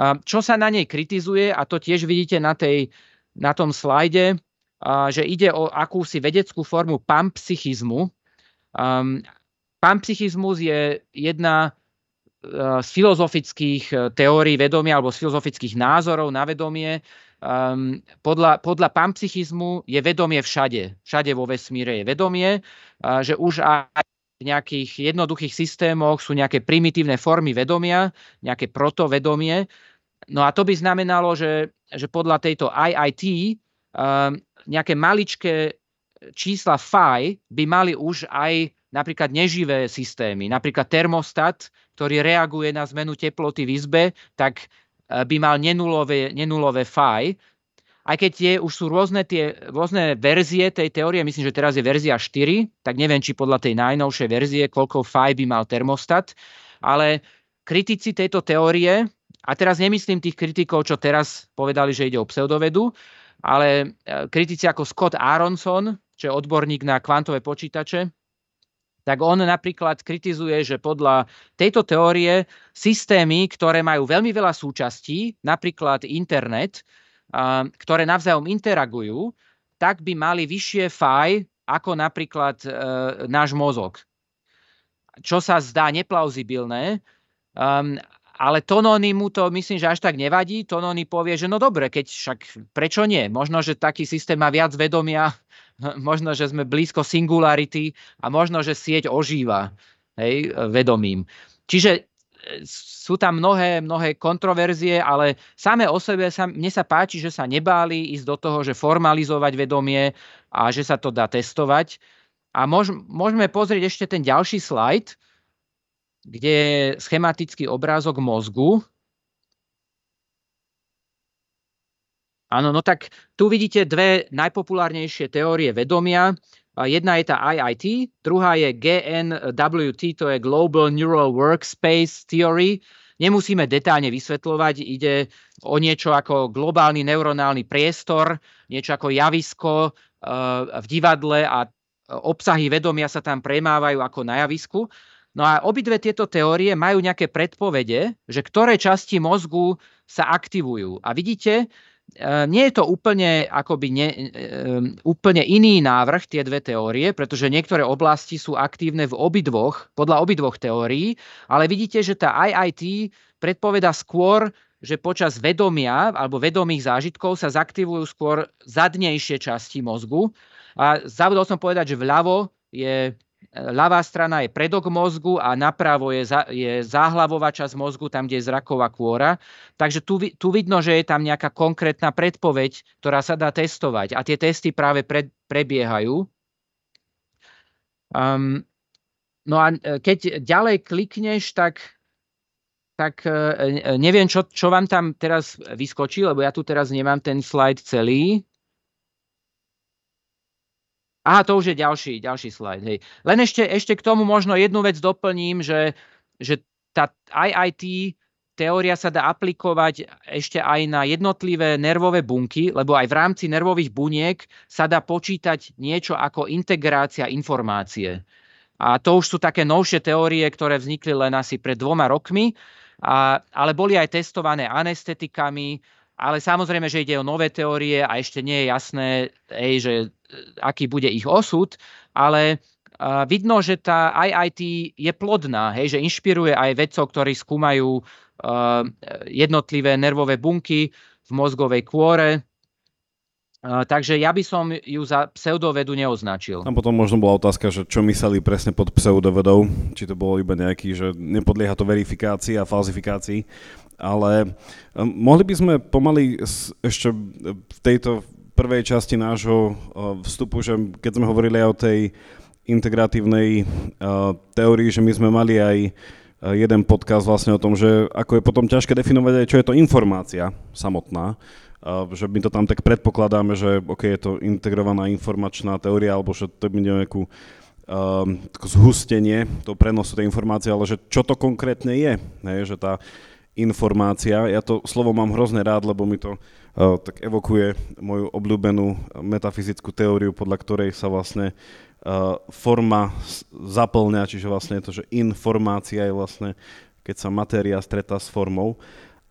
Čo sa na nej kritizuje, a to tiež vidíte na, tej, na tom slajde, že ide o akúsi vedeckú formu pampsychizmu. Pampsychizmus je jedna z filozofických e, teórií vedomia alebo z filozofických názorov na vedomie. Um, podľa, podľa pampsychizmu je vedomie všade. Všade vo vesmíre je vedomie, uh, že už aj v nejakých jednoduchých systémoch sú nejaké primitívne formy vedomia, nejaké protovedomie. No a to by znamenalo, že, že podľa tejto IIT um, nejaké maličké čísla phi by mali už aj napríklad neživé systémy, napríklad termostat, ktorý reaguje na zmenu teploty v izbe, tak e, by mal nenulové, nenulové phi. Aj keď je, už sú rôzne, tie, rôzne verzie tej teórie, myslím, že teraz je verzia 4, tak neviem, či podľa tej najnovšej verzie, koľko phi by mal termostat, ale kritici tejto teórie, a teraz nemyslím tých kritikov, čo teraz povedali, že ide o pseudovedu, ale e, kritici ako Scott Aronson, čo je odborník na kvantové počítače, tak on napríklad kritizuje, že podľa tejto teórie systémy, ktoré majú veľmi veľa súčastí, napríklad internet, ktoré navzájom interagujú, tak by mali vyššie faj ako napríklad e, náš mozog. Čo sa zdá neplauzibilné, um, ale Tonony mu to myslím, že až tak nevadí. Tonony povie, že no dobre, keď však prečo nie? Možno, že taký systém má viac vedomia možno, že sme blízko singularity a možno, že sieť ožíva hej, vedomím. Čiže e, sú tam mnohé, mnohé kontroverzie, ale samé o sebe sa, mne sa páči, že sa nebáli ísť do toho, že formalizovať vedomie a že sa to dá testovať. A môž, môžeme pozrieť ešte ten ďalší slajd, kde je schematický obrázok mozgu. Áno, no tak tu vidíte dve najpopulárnejšie teórie vedomia. Jedna je tá IIT, druhá je GNWT, to je Global Neural Workspace Theory. Nemusíme detálne vysvetľovať, ide o niečo ako globálny neuronálny priestor, niečo ako javisko eh, v divadle a obsahy vedomia sa tam premávajú ako na javisku. No a obidve tieto teórie majú nejaké predpovede, že ktoré časti mozgu sa aktivujú. A vidíte, E, nie je to úplne, akoby ne, e, úplne iný návrh, tie dve teórie, pretože niektoré oblasti sú aktívne v obidvoch, podľa obidvoch teórií, ale vidíte, že tá IIT predpoveda skôr, že počas vedomia alebo vedomých zážitkov sa zaktivujú skôr zadnejšie časti mozgu. A zabudol som povedať, že vľavo je ľavá strana je predok mozgu a napravo je, za, je záhlavová časť mozgu, tam, kde je zraková kôra. Takže tu, tu vidno, že je tam nejaká konkrétna predpoveď, ktorá sa dá testovať. A tie testy práve pred, prebiehajú. Um, no a e, keď ďalej klikneš, tak, tak e, neviem, čo, čo vám tam teraz vyskočí, lebo ja tu teraz nemám ten slajd celý. Aha, to už je ďalší, ďalší slajd. Hej. Len ešte, ešte k tomu možno jednu vec doplním, že, že tá IIT teória sa dá aplikovať ešte aj na jednotlivé nervové bunky, lebo aj v rámci nervových buniek sa dá počítať niečo ako integrácia informácie. A to už sú také novšie teórie, ktoré vznikli len asi pred dvoma rokmi, a, ale boli aj testované anestetikami, ale samozrejme, že ide o nové teórie a ešte nie je jasné, ej, že aký bude ich osud, ale uh, vidno, že tá IIT je plodná, hej, že inšpiruje aj vedcov, ktorí skúmajú uh, jednotlivé nervové bunky v mozgovej kôre, takže ja by som ju za pseudovedu neoznačil. A potom možno bola otázka, že čo mysleli presne pod pseudovedou, či to bolo iba nejaký, že nepodlieha to verifikácii a falzifikácii, ale mohli by sme pomaly ešte v tejto prvej časti nášho vstupu, že keď sme hovorili aj o tej integratívnej teórii, že my sme mali aj jeden podcast vlastne o tom, že ako je potom ťažké definovať aj, čo je to informácia samotná, že my to tam tak predpokladáme, že OK, je to integrovaná informačná teória, alebo že to bude nejakú um, zhustenie toho prenosu tej informácie, ale že čo to konkrétne je, hej, že tá informácia, ja to slovo mám hrozne rád, lebo mi to uh, tak evokuje moju obľúbenú metafyzickú teóriu, podľa ktorej sa vlastne uh, forma zaplňa, čiže vlastne to, že informácia je vlastne, keď sa matéria stretá s formou.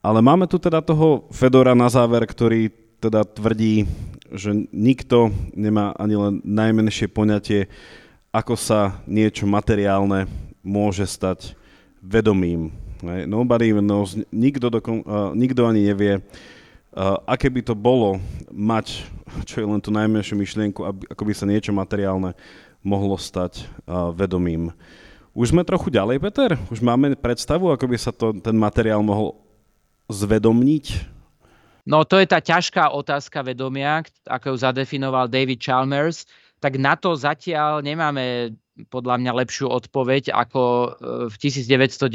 Ale máme tu teda toho Fedora na záver, ktorý teda tvrdí, že nikto nemá ani len najmenšie poňatie, ako sa niečo materiálne môže stať vedomým. Nobody knows, nikto, dokon, uh, nikto ani nevie, uh, aké by to bolo mať, čo je len tú najmenšiu myšlienku, aby, ako by sa niečo materiálne mohlo stať uh, vedomým. Už sme trochu ďalej, Peter? Už máme predstavu, ako by sa to, ten materiál mohol zvedomniť? No to je tá ťažká otázka vedomia, ako ju zadefinoval David Chalmers. Tak na to zatiaľ nemáme podľa mňa lepšiu odpoveď ako e, v 1990.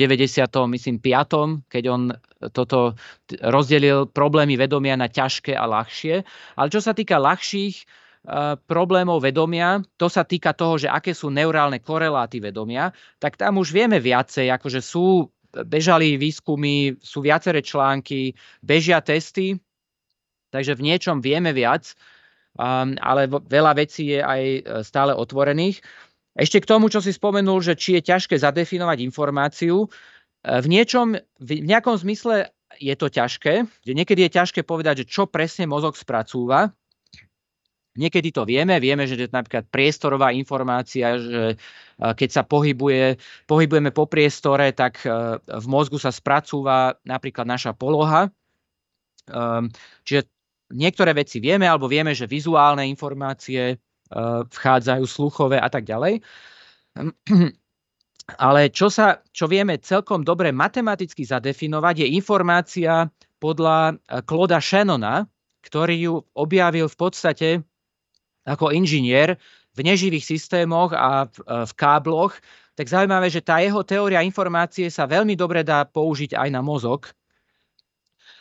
myslím 5. keď on toto rozdelil problémy vedomia na ťažké a ľahšie. Ale čo sa týka ľahších e, problémov vedomia, to sa týka toho, že aké sú neurálne koreláty vedomia, tak tam už vieme viacej, akože sú bežali výskumy, sú viaceré články, bežia testy, takže v niečom vieme viac, um, ale veľa vecí je aj e, stále otvorených. Ešte k tomu, čo si spomenul, že či je ťažké zadefinovať informáciu, e, v niečom, v nejakom zmysle je to ťažké, že niekedy je ťažké povedať, že čo presne mozog spracúva, Niekedy to vieme, vieme, že je to napríklad priestorová informácia, že keď sa pohybuje, pohybujeme po priestore, tak v mozgu sa spracúva napríklad naša poloha. Ehm, čiže niektoré veci vieme, alebo vieme, že vizuálne informácie vchádzajú, sluchové a tak ďalej. Ale čo, sa, čo vieme celkom dobre matematicky zadefinovať, je informácia podľa Kloda Shannona, ktorý ju objavil v podstate ako inžinier v neživých systémoch a v, e, v kábloch, tak zaujímavé, že tá jeho teória informácie sa veľmi dobre dá použiť aj na mozog.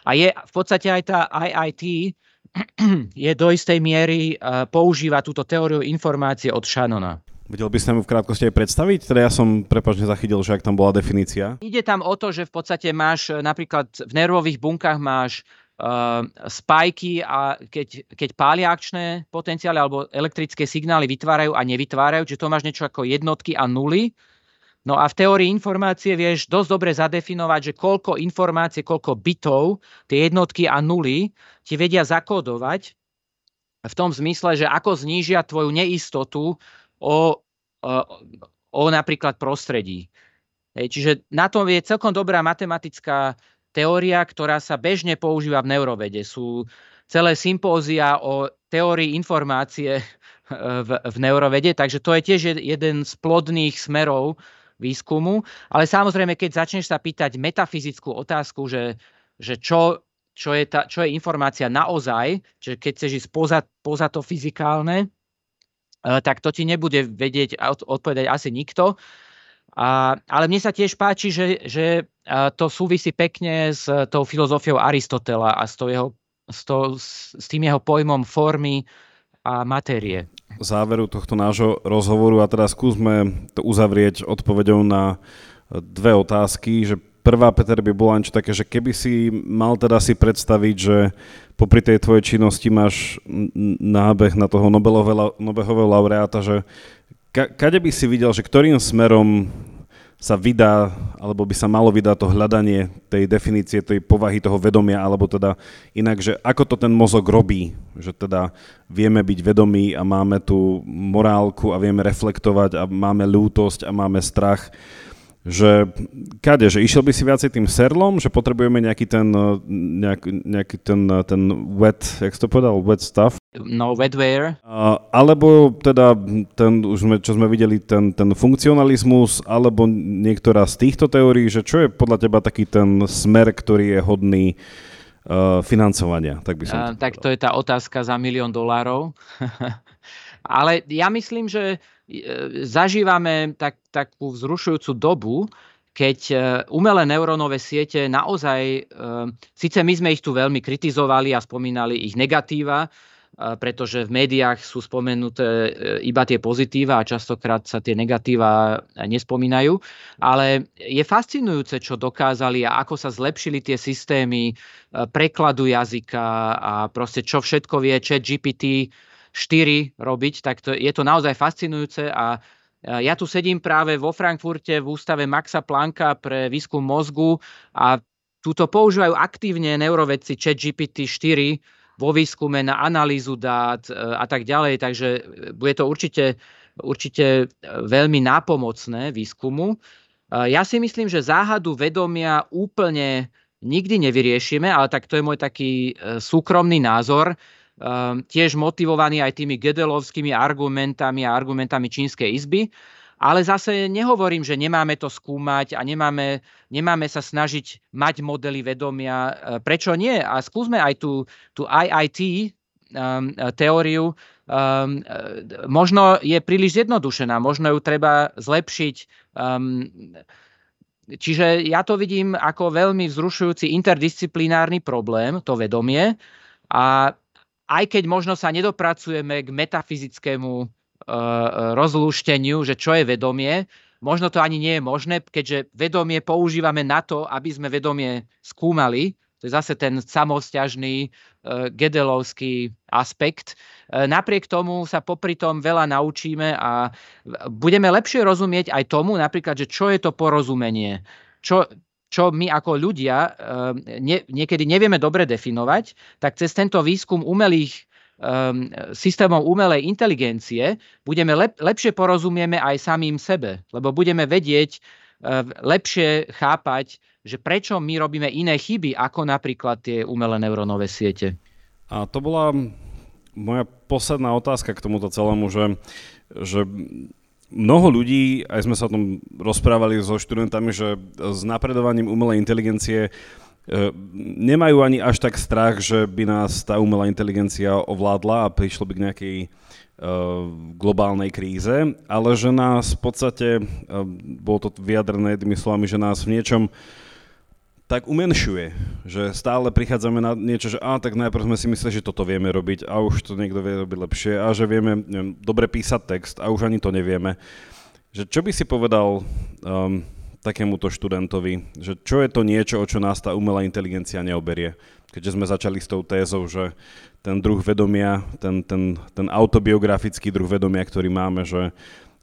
A je v podstate aj tá IIT je do istej miery e, používa túto teóriu informácie od Shannona. Vedel by ste mu v krátkosti aj predstaviť? Teda ja som prepačne zachytil, že ak tam bola definícia. Ide tam o to, že v podstate máš e, napríklad v nervových bunkách máš uh, spajky a keď, keď pália akčné potenciály alebo elektrické signály vytvárajú a nevytvárajú, čiže to máš niečo ako jednotky a nuly. No a v teórii informácie vieš dosť dobre zadefinovať, že koľko informácie, koľko bitov tie jednotky a nuly ti vedia zakódovať v tom zmysle, že ako znížia tvoju neistotu o, o, o napríklad prostredí. Hej, čiže na tom je celkom dobrá matematická teória, ktorá sa bežne používa v neurovede. Sú celé sympózia o teórii informácie v, v neurovede, takže to je tiež jeden z plodných smerov výskumu. Ale samozrejme, keď začneš sa pýtať metafyzickú otázku, že, že čo, čo, je tá, čo je informácia naozaj, že keď chceš ísť poza, poza to fyzikálne, eh, tak to ti nebude vedieť odpovedať asi nikto. A, ale mne sa tiež páči, že, že to súvisí pekne s tou filozofiou Aristotela a s, to jeho, s, to, s tým jeho pojmom formy a matérie. Záveru tohto nášho rozhovoru a teraz skúsme to uzavrieť odpovedou na dve otázky, že prvá, Peter, by bola niečo také, že keby si mal teda si predstaviť, že popri tej tvojej činnosti máš nábeh na toho Nobelového laureáta, že Ka- kade by si videl, že ktorým smerom sa vydá, alebo by sa malo vydať to hľadanie tej definície, tej povahy toho vedomia, alebo teda inak, že ako to ten mozog robí, že teda vieme byť vedomí a máme tú morálku a vieme reflektovať a máme ľútosť a máme strach že kade, že išiel by si viacej tým serlom, že potrebujeme nejaký ten, eh, nejak, nejaký ten, eh, ten wet, jak to povedal, wet stuff? No, wetware. Uh, alebo teda ten, už sme, čo sme videli, ten, ten funkcionalizmus, alebo niektorá z týchto teórií, že čo je podľa teba taký ten smer, ktorý je hodný financovania. Tak, by som to tak to je tá otázka za milión dolárov. Ale ja myslím, že zažívame tak, takú vzrušujúcu dobu, keď umelé neurónové siete naozaj, síce my sme ich tu veľmi kritizovali a spomínali ich negatíva, pretože v médiách sú spomenuté e, iba tie pozitíva a častokrát sa tie negatíva nespomínajú. Ale je fascinujúce, čo dokázali a ako sa zlepšili tie systémy e, prekladu jazyka a proste čo všetko vie chat GPT 4 robiť, tak to, je to naozaj fascinujúce a ja tu sedím práve vo Frankfurte v ústave Maxa Plancka pre výskum mozgu a túto používajú aktívne neurovedci ChatGPT 4 vo výskume, na analýzu dát e, a tak ďalej. Takže e, bude to určite, určite e, veľmi nápomocné výskumu. Ja si myslím, že záhadu vedomia úplne nikdy nevyriešime, ale tak to je môj taký súkromný názor, tiež motivovaný aj tými gedelovskými argumentami a argumentami čínskej izby. Ale zase nehovorím, že nemáme to skúmať a nemáme, nemáme sa snažiť mať modely vedomia. E, prečo nie? A skúsme aj tú, tú IIT um, teóriu. Um, možno je príliš zjednodušená, možno ju treba zlepšiť. Um, čiže ja to vidím ako veľmi vzrušujúci interdisciplinárny problém, to vedomie. A aj keď možno sa nedopracujeme k metafyzickému Eh, rozlúšteniu, že čo je vedomie. Možno to ani nie je možné, keďže vedomie používame na to, aby sme vedomie skúmali. To je zase ten samosťažný uh, gedelovský aspekt. Napriek tomu sa popri tom veľa naučíme a budeme lepšie rozumieť aj tomu, napríklad, že čo je to porozumenie. Čo, čo my ako ľudia uh, nie, niekedy nevieme dobre definovať, tak cez tento výskum umelých um, systémom umelej inteligencie budeme lep, lepšie porozumieme aj samým sebe, lebo budeme vedieť uh, lepšie chápať, že prečo my robíme iné chyby, ako napríklad tie umelé neurónové siete. A to bola moja posledná otázka k tomuto celému, že, že mnoho ľudí, aj sme sa o tom rozprávali so študentami, že s napredovaním umelej inteligencie E, nemajú ani až tak strach, že by nás tá umelá inteligencia ovládla a prišlo by k nejakej uh, globálnej kríze, ale že nás v podstate, uh, bolo to vyjadrené jednými slovami, že nás v niečom tak umenšuje, že stále prichádzame na niečo, že a tak najprv sme si mysleli, že toto vieme robiť a už to niekto vie robiť lepšie a že vieme neviem, dobre písať text a už ani to nevieme. Že čo by si povedal um, takémuto študentovi, že čo je to niečo, o čo nás tá umelá inteligencia neoberie. Keďže sme začali s tou tézou, že ten druh vedomia, ten, ten, ten autobiografický druh vedomia, ktorý máme, že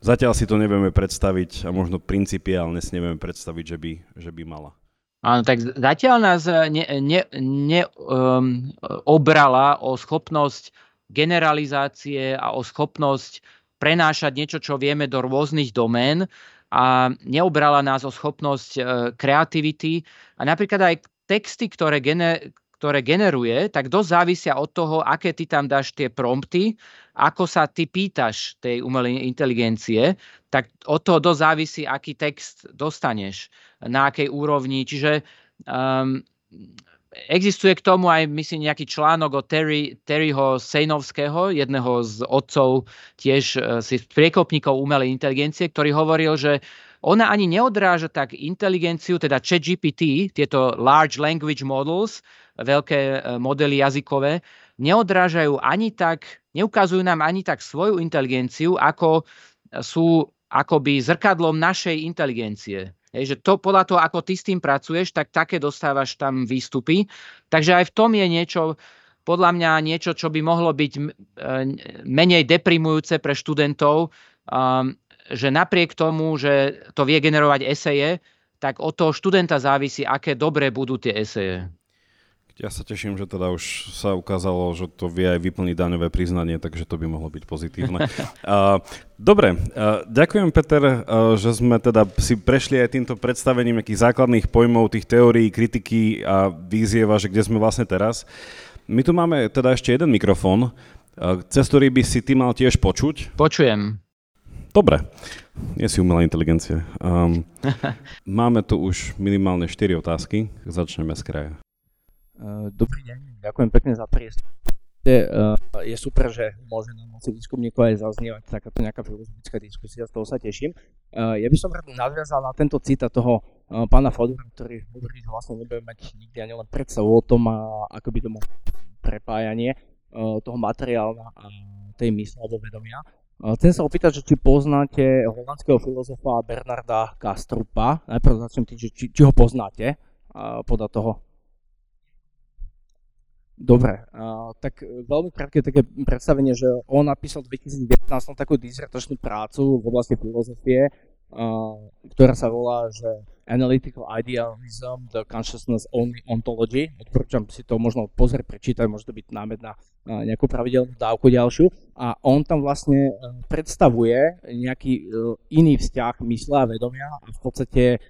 zatiaľ si to nevieme predstaviť a možno principiálne si nevieme predstaviť, že by, že by mala. Áno, tak zatiaľ nás ne, ne, ne, um, o schopnosť generalizácie a o schopnosť prenášať niečo, čo vieme do rôznych domén a neobrala nás o schopnosť e, kreativity a napríklad aj texty, ktoré, gener, ktoré generuje, tak dosť závisia od toho, aké ty tam dáš tie prompty, ako sa ty pýtaš tej umelej inteligencie, tak od toho dosť závisí, aký text dostaneš, na akej úrovni. Čiže um, Existuje k tomu aj, myslím, nejaký článok od Terry, Terryho Sejnovského, jedného z otcov tiež e, z priekopníkov umelej inteligencie, ktorý hovoril, že ona ani neodráža tak inteligenciu, teda ChatGPT, tieto large language models, veľké e, modely jazykové, neodrážajú ani tak, neukazujú nám ani tak svoju inteligenciu, ako sú akoby zrkadlom našej inteligencie. Hej, že to podľa toho, ako ty s tým pracuješ, tak také dostávaš tam výstupy. Takže aj v tom je niečo, podľa mňa niečo, čo by mohlo byť e, menej deprimujúce pre študentov, že napriek tomu, že to vie generovať eseje, tak od toho študenta závisí, aké dobré budú tie eseje. Ja sa teším, že teda už sa ukázalo, že to vie aj vyplniť daňové priznanie, takže to by mohlo byť pozitívne. uh, dobre, uh, ďakujem Peter, uh, že sme teda si prešli aj týmto predstavením nejakých základných pojmov, tých teórií, kritiky a vízieva, že kde sme vlastne teraz. My tu máme teda ešte jeden mikrofón, cez ktorý by si ty mal tiež počuť. Počujem. Dobre, nie si umelá inteligencia. Um, máme tu už minimálne 4 otázky, začneme z kraja. Dobrý deň, ďakujem pekne za priestor. Je, je super, že môže na moci výskumníkov aj zaznievať takáto nejaká filozofická diskusia, z toho sa teším. Ja by som rád nadviazal na tento cita toho pána Fodora, ktorý hovorí, že vlastne nebudeme mať nikdy ani len predstavu o tom, ako by to mohlo prepájanie toho materiálna a tej mysle alebo vedomia. Chcem sa opýtať, že či poznáte holandského filozofa Bernarda Kastrupa. Najprv začnem tým, či, či ho poznáte podľa toho. Dobre, uh, tak veľmi krátke také predstavenie, že on napísal v 2019 takú dizertačnú prácu v oblasti filozofie, uh, ktorá sa volá, že Analytical Idealism, The Consciousness Only Ontology. Odporúčam si to možno pozrieť, prečítať, môže to byť námed na nejakú pravidelnú dávku ďalšiu. A on tam vlastne uh, predstavuje nejaký uh, iný vzťah mysle a vedomia a v podstate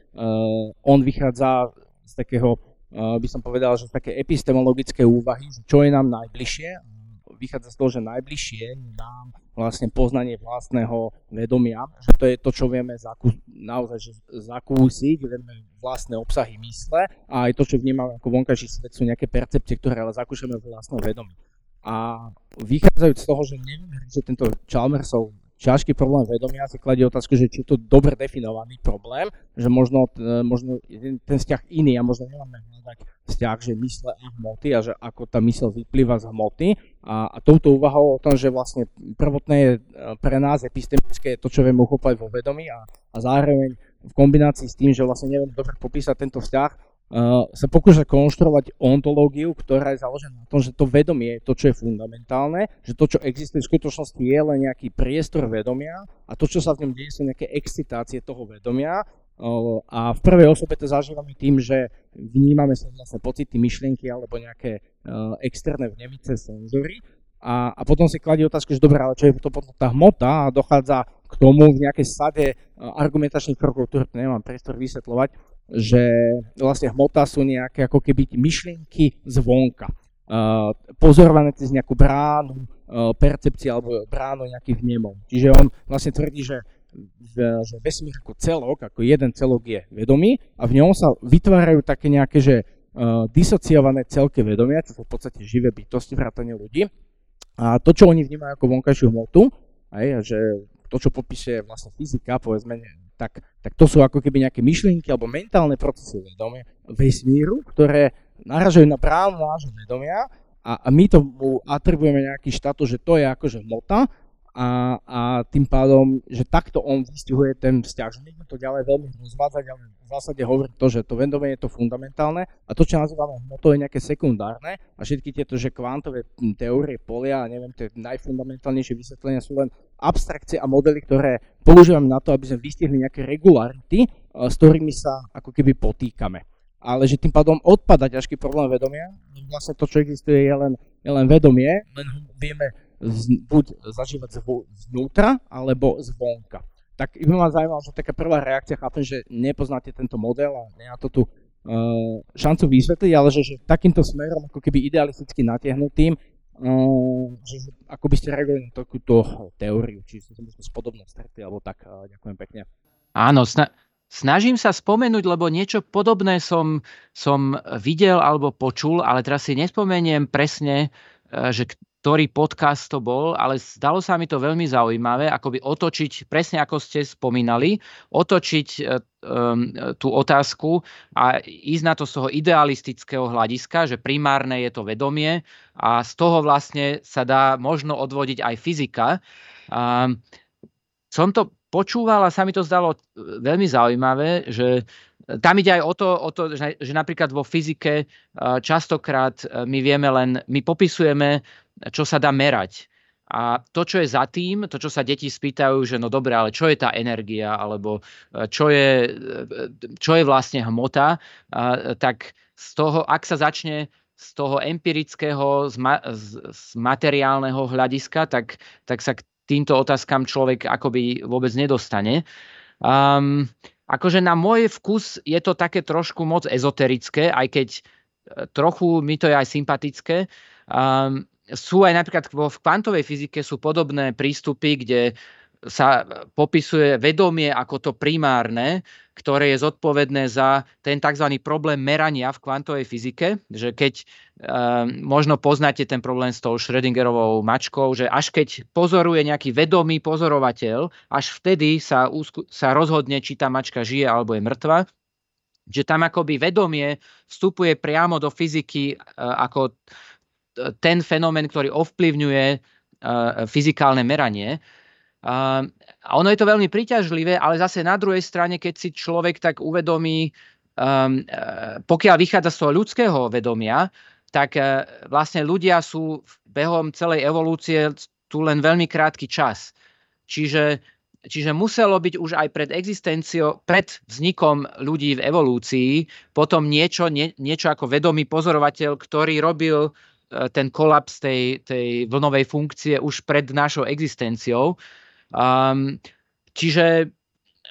on vychádza z takého by som povedal, že také epistemologické úvahy, čo je nám najbližšie. Vychádza z toho, že najbližšie nám vlastne poznanie vlastného vedomia, že to je to, čo vieme zakú, naozaj že zakúsiť, vieme vlastné obsahy mysle a aj to, čo vnímame ako vonkajší svet, sú nejaké percepcie, ktoré ale zakúšame v vlastnom vedomí. A vychádzajúc z toho, že nevieme, že tento Chalmersov ťažký problém vedomia si kladie otázku, že či je to dobre definovaný problém, že možno, e, možno ten vzťah iný a možno nemáme hľadať vzťah, že mysle a hmoty a že ako tá mysel vyplýva z hmoty. A, a touto úvahou o tom, že vlastne prvotné je pre nás epistemické to, čo vieme uchopať vo vedomí a, a zároveň v kombinácii s tým, že vlastne neviem dobre popísať tento vzťah, sa pokúša konštruovať ontológiu, ktorá je založená na tom, že to vedomie je to, čo je fundamentálne, že to, čo existuje v skutočnosti, je len nejaký priestor vedomia a to, čo sa v ňom deje, sú nejaké excitácie toho vedomia. Uh, a v prvej osobe to zažívame tým, že vnímame sa vlastne pocity, myšlienky alebo nejaké uh, externé vnemice, senzory. A, a potom si kladie otázku, že dobré, ale čo je to potom tá hmota a dochádza k tomu v nejakej sade argumentačných krokov, ktoré nemám priestor vysvetľovať, že vlastne hmota sú nejaké ako keby myšlienky zvonka. Uh, pozorované cez nejakú bránu uh, percepcie alebo bránu nejakých vnemov. Čiže on vlastne tvrdí, že, že vesmír ako celok, ako jeden celok je vedomý a v ňom sa vytvárajú také nejaké, že uh, disociované celky vedomia, čo sú v podstate živé bytosti, vrátane ľudí. A to, čo oni vnímajú ako vonkajšiu hmotu, aj, že to, čo popíše vlastne fyzika, povedzme, tak, tak to sú ako keby nejaké myšlienky alebo mentálne procesy vedomia vesmíru, ktoré naražajú na bránu nášho vedomia. A, a my tomu atribujeme nejaký štátu, že to je akože hmota a, a tým pádom, že takto on vystihuje ten vzťah, že to ďalej veľmi rozvádzať, ale v zásade hovorí to, že to vedomie je to fundamentálne a to, čo nazývame hmotou, je nejaké sekundárne a všetky tieto, že kvantové teórie polia a neviem, tie najfundamentálnejšie vysvetlenia sú len abstrakcie a modely, ktoré používame na to, aby sme vystihli nejaké regularity, s ktorými sa ako keby potýkame. Ale že tým pádom odpada ťažký problém vedomia, vlastne to, čo existuje, je len, je len vedomie, len vieme z, buď zažívať zvnútra, alebo zvonka. Tak by ma zaujímalo, že taká prvá reakcia, chápem, že nepoznáte tento model a nemá to tu uh, šancu vysvetliť, ale že, že takýmto smerom, ako keby idealisticky natiahnutým, uh, že ako by ste reagovali na takúto teóriu, či sa možno s podobnou stretli, alebo tak, uh, ďakujem pekne. Áno, sna- snažím sa spomenúť, lebo niečo podobné som, som videl alebo počul, ale teraz si nespomeniem presne, že ktorý podcast to bol, ale zdalo sa mi to veľmi zaujímavé, akoby otočiť, presne ako ste spomínali, otočiť um, tú otázku a ísť na to z toho idealistického hľadiska, že primárne je to vedomie a z toho vlastne sa dá možno odvodiť aj fyzika. Um, som to počúval a sa mi to zdalo veľmi zaujímavé, že tam ide aj o to, o to že napríklad vo fyzike častokrát my vieme len, my popisujeme čo sa dá merať. A to, čo je za tým, to, čo sa deti spýtajú, že no dobre, ale čo je tá energia, alebo e, čo je, e, čo je vlastne hmota, tak z toho, ak sa začne z toho empirického, z, ma, z, z materiálneho hľadiska, tak, tak sa k týmto otázkam človek akoby vôbec nedostane. Um, akože na môj vkus je to také trošku moc ezoterické, aj keď e, trochu mi to je aj sympatické. Um, sú aj napríklad vo v kvantovej fyzike sú podobné prístupy, kde sa popisuje vedomie ako to primárne, ktoré je zodpovedné za ten tzv. problém merania v kvantovej fyzike, že keď um, možno poznáte ten problém s tou Schrödingerovou mačkou, že až keď pozoruje nejaký vedomý pozorovateľ, až vtedy sa, sa rozhodne, či tá mačka žije alebo je mŕtva že tam akoby vedomie vstupuje priamo do fyziky uh, ako ten fenomén, ktorý ovplyvňuje uh, fyzikálne meranie. Uh, a ono je to veľmi príťažlivé, ale zase na druhej strane, keď si človek tak uvedomí, um, pokiaľ vychádza z toho ľudského vedomia, tak uh, vlastne ľudia sú behom celej evolúcie tu len veľmi krátky čas. Čiže, čiže muselo byť už aj pred existenciou, pred vznikom ľudí v evolúcii, potom niečo, nie, niečo ako vedomý pozorovateľ, ktorý robil ten kolaps tej, tej vlnovej funkcie už pred našou existenciou. Um, čiže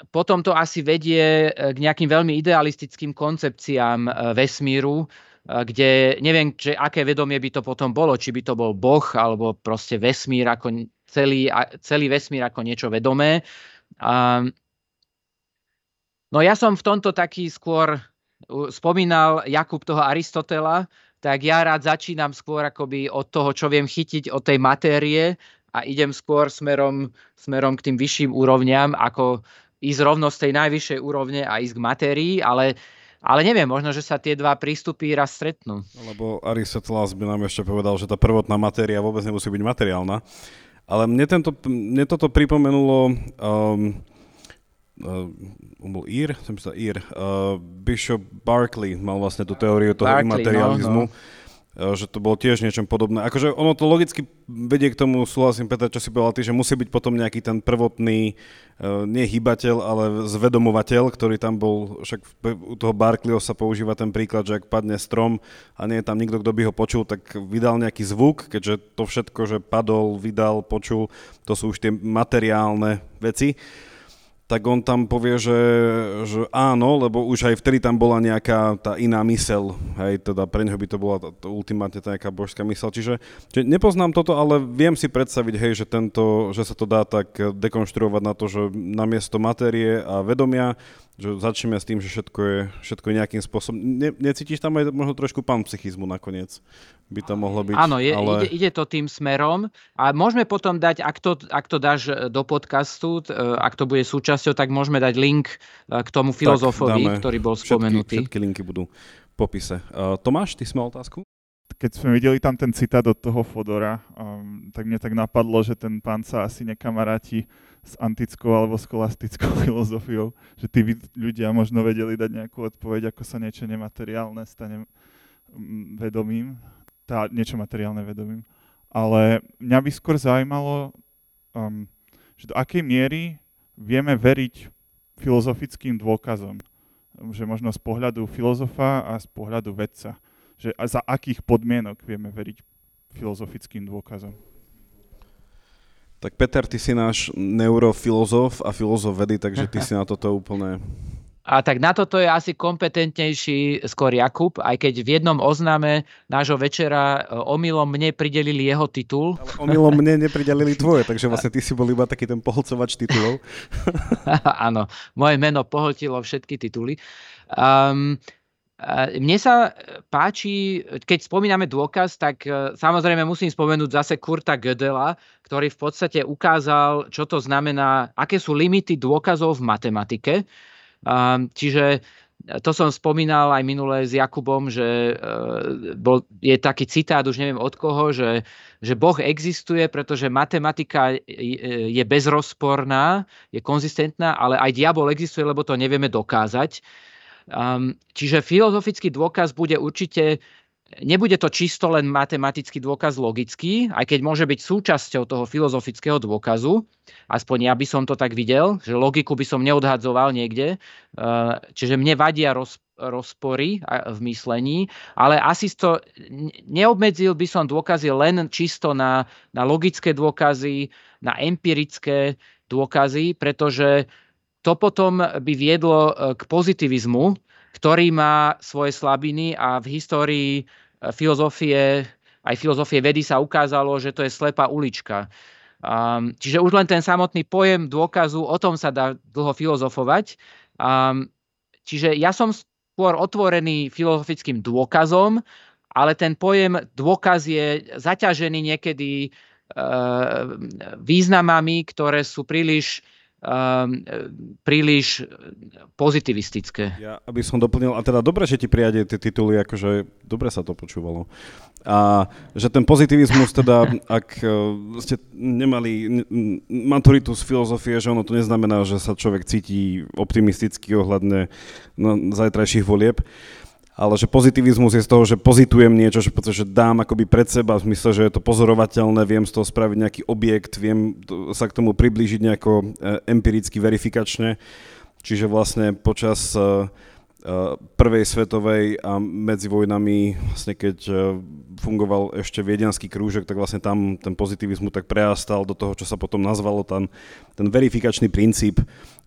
potom to asi vedie k nejakým veľmi idealistickým koncepciám e, vesmíru, e, kde neviem, že aké vedomie by to potom bolo, či by to bol Boh, alebo proste vesmír ako celý, celý vesmír ako niečo vedomé. Um, no ja som v tomto taký skôr spomínal Jakub toho Aristotela, tak ja rád začínam skôr akoby od toho, čo viem chytiť od tej matérie a idem skôr smerom, smerom k tým vyšším úrovňam, ako ísť rovno z tej najvyššej úrovne a ísť k matérii, ale ale neviem, možno, že sa tie dva prístupy raz stretnú. Lebo Aristoteles by nám ešte povedal, že tá prvotná matéria vôbec nemusí byť materiálna. Ale mne, tento, mne toto pripomenulo um, bol Ír, som sa Ír, uh, Bishop Barkley mal vlastne tú teóriu toho Barclay, imaterializmu. No, no že to bolo tiež niečo podobné. Akože ono to logicky vedie k tomu, súhlasím Peter, čo si povedal ty, že musí byť potom nejaký ten prvotný, nie hybateľ, ale zvedomovateľ, ktorý tam bol, však u toho Barclayho sa používa ten príklad, že ak padne strom a nie je tam nikto, kto by ho počul, tak vydal nejaký zvuk, keďže to všetko, že padol, vydal, počul, to sú už tie materiálne veci tak on tam povie, že, že áno, lebo už aj vtedy tam bola nejaká tá iná mysel, hej, teda pre neho by to bola tá, tá ultimátne tá nejaká božská mysel, čiže, čiže nepoznám toto, ale viem si predstaviť, hej, že, tento, že sa to dá tak dekonštruovať na to, že namiesto matérie a vedomia že začneme s tým, že všetko je, všetko je nejakým spôsobom... Ne, necítiš tam aj možno trošku panpsychizmu nakoniec? By to mohlo byť, Áno, je, ale... ide, ide to tým smerom a môžeme potom dať, ak to, ak to dáš e, do podcastu, e, ak to bude súčasťou, tak môžeme dať link e, k tomu filozofovi, ktorý bol spomenutý. Všetky, všetky linky budú v popise. Uh, Tomáš, ty si mal otázku? Keď sme videli tam ten citát od toho Fodora, um, tak mne tak napadlo, že ten pán sa asi nekamaráti s antickou alebo skolastickou filozofiou, že tí ľudia možno vedeli dať nejakú odpoveď, ako sa niečo nemateriálne stane vedomím, tá niečo materiálne vedomím. Ale mňa by skôr zaujímalo, um, že do akej miery vieme veriť filozofickým dôkazom. Že možno z pohľadu filozofa a z pohľadu vedca. Že a za akých podmienok vieme veriť filozofickým dôkazom. Tak Peter, ty si náš neurofilozof a filozof vedy, takže ty si na toto úplne... A tak na toto je asi kompetentnejší skôr Jakub, aj keď v jednom oznáme nášho večera e, omylom mne pridelili jeho titul. Ale omylom mne nepridelili tvoje, takže vlastne ty si bol iba taký ten pohlcovač titulov. Áno, moje meno pohltilo všetky tituly. Um, mne sa páči, keď spomíname dôkaz, tak e, samozrejme musím spomenúť zase Kurta Gödela, ktorý v podstate ukázal, čo to znamená, aké sú limity dôkazov v matematike. Čiže to som spomínal aj minule s Jakubom, že bol, je taký citát, už neviem od koho, že, že Boh existuje, pretože matematika je bezrozporná, je konzistentná, ale aj diabol existuje, lebo to nevieme dokázať. Um, čiže filozofický dôkaz bude určite, nebude to čisto len matematický dôkaz logický, aj keď môže byť súčasťou toho filozofického dôkazu, aspoň ja by som to tak videl, že logiku by som neodhadzoval niekde, uh, čiže mne vadia roz, rozpory v myslení, ale asi to neobmedzil by som dôkazy len čisto na, na logické dôkazy, na empirické dôkazy, pretože to potom by viedlo e, k pozitivizmu, ktorý má svoje slabiny a v histórii e, filozofie, aj filozofie vedy sa ukázalo, že to je slepá ulička. čiže už len ten samotný pojem dôkazu, o tom sa dá dlho filozofovať. čiže ja som skôr otvorený filozofickým dôkazom, ale ten pojem dôkaz je zaťažený niekedy významami, ktoré sú príliš um, príliš pozitivistické. Ja, aby som doplnil, a teda dobre, že ti prijade tie tituly, akože dobre sa to počúvalo. A že ten pozitivizmus teda, ak e, ste nemali maturitu z filozofie, že ono to neznamená, že sa človek cíti optimisticky ohľadne no, zajtrajších volieb, ale že pozitivizmus je z toho, že pozitujem niečo, že, že dám akoby pred seba v zmysle, že je to pozorovateľné, viem z toho spraviť nejaký objekt, viem sa k tomu priblížiť nejako e, empiricky, verifikačne. Čiže vlastne počas e, e, prvej svetovej a medzi vojnami, vlastne keď fungoval ešte viedenský krúžok, tak vlastne tam ten pozitivizmus tak prejastal do toho, čo sa potom nazvalo tam ten verifikačný princíp,